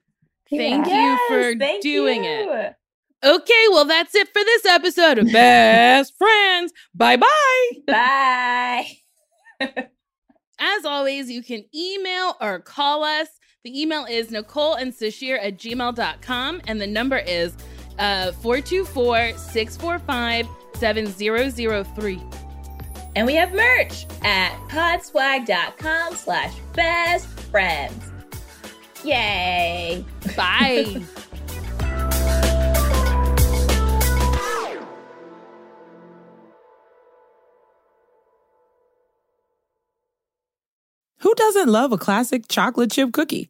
Thank Yeah. you for thank doing you. it. Okay, well, that's it for this episode of Best Friends. Bye bye. Bye. As always, you can email or call us. The email is Nicole and Sasheer at gmail.com, and the number is uh, 424 645 7003. And we have merch at podswag.com slash best friends. Yay. Bye. Who doesn't love a classic chocolate chip cookie?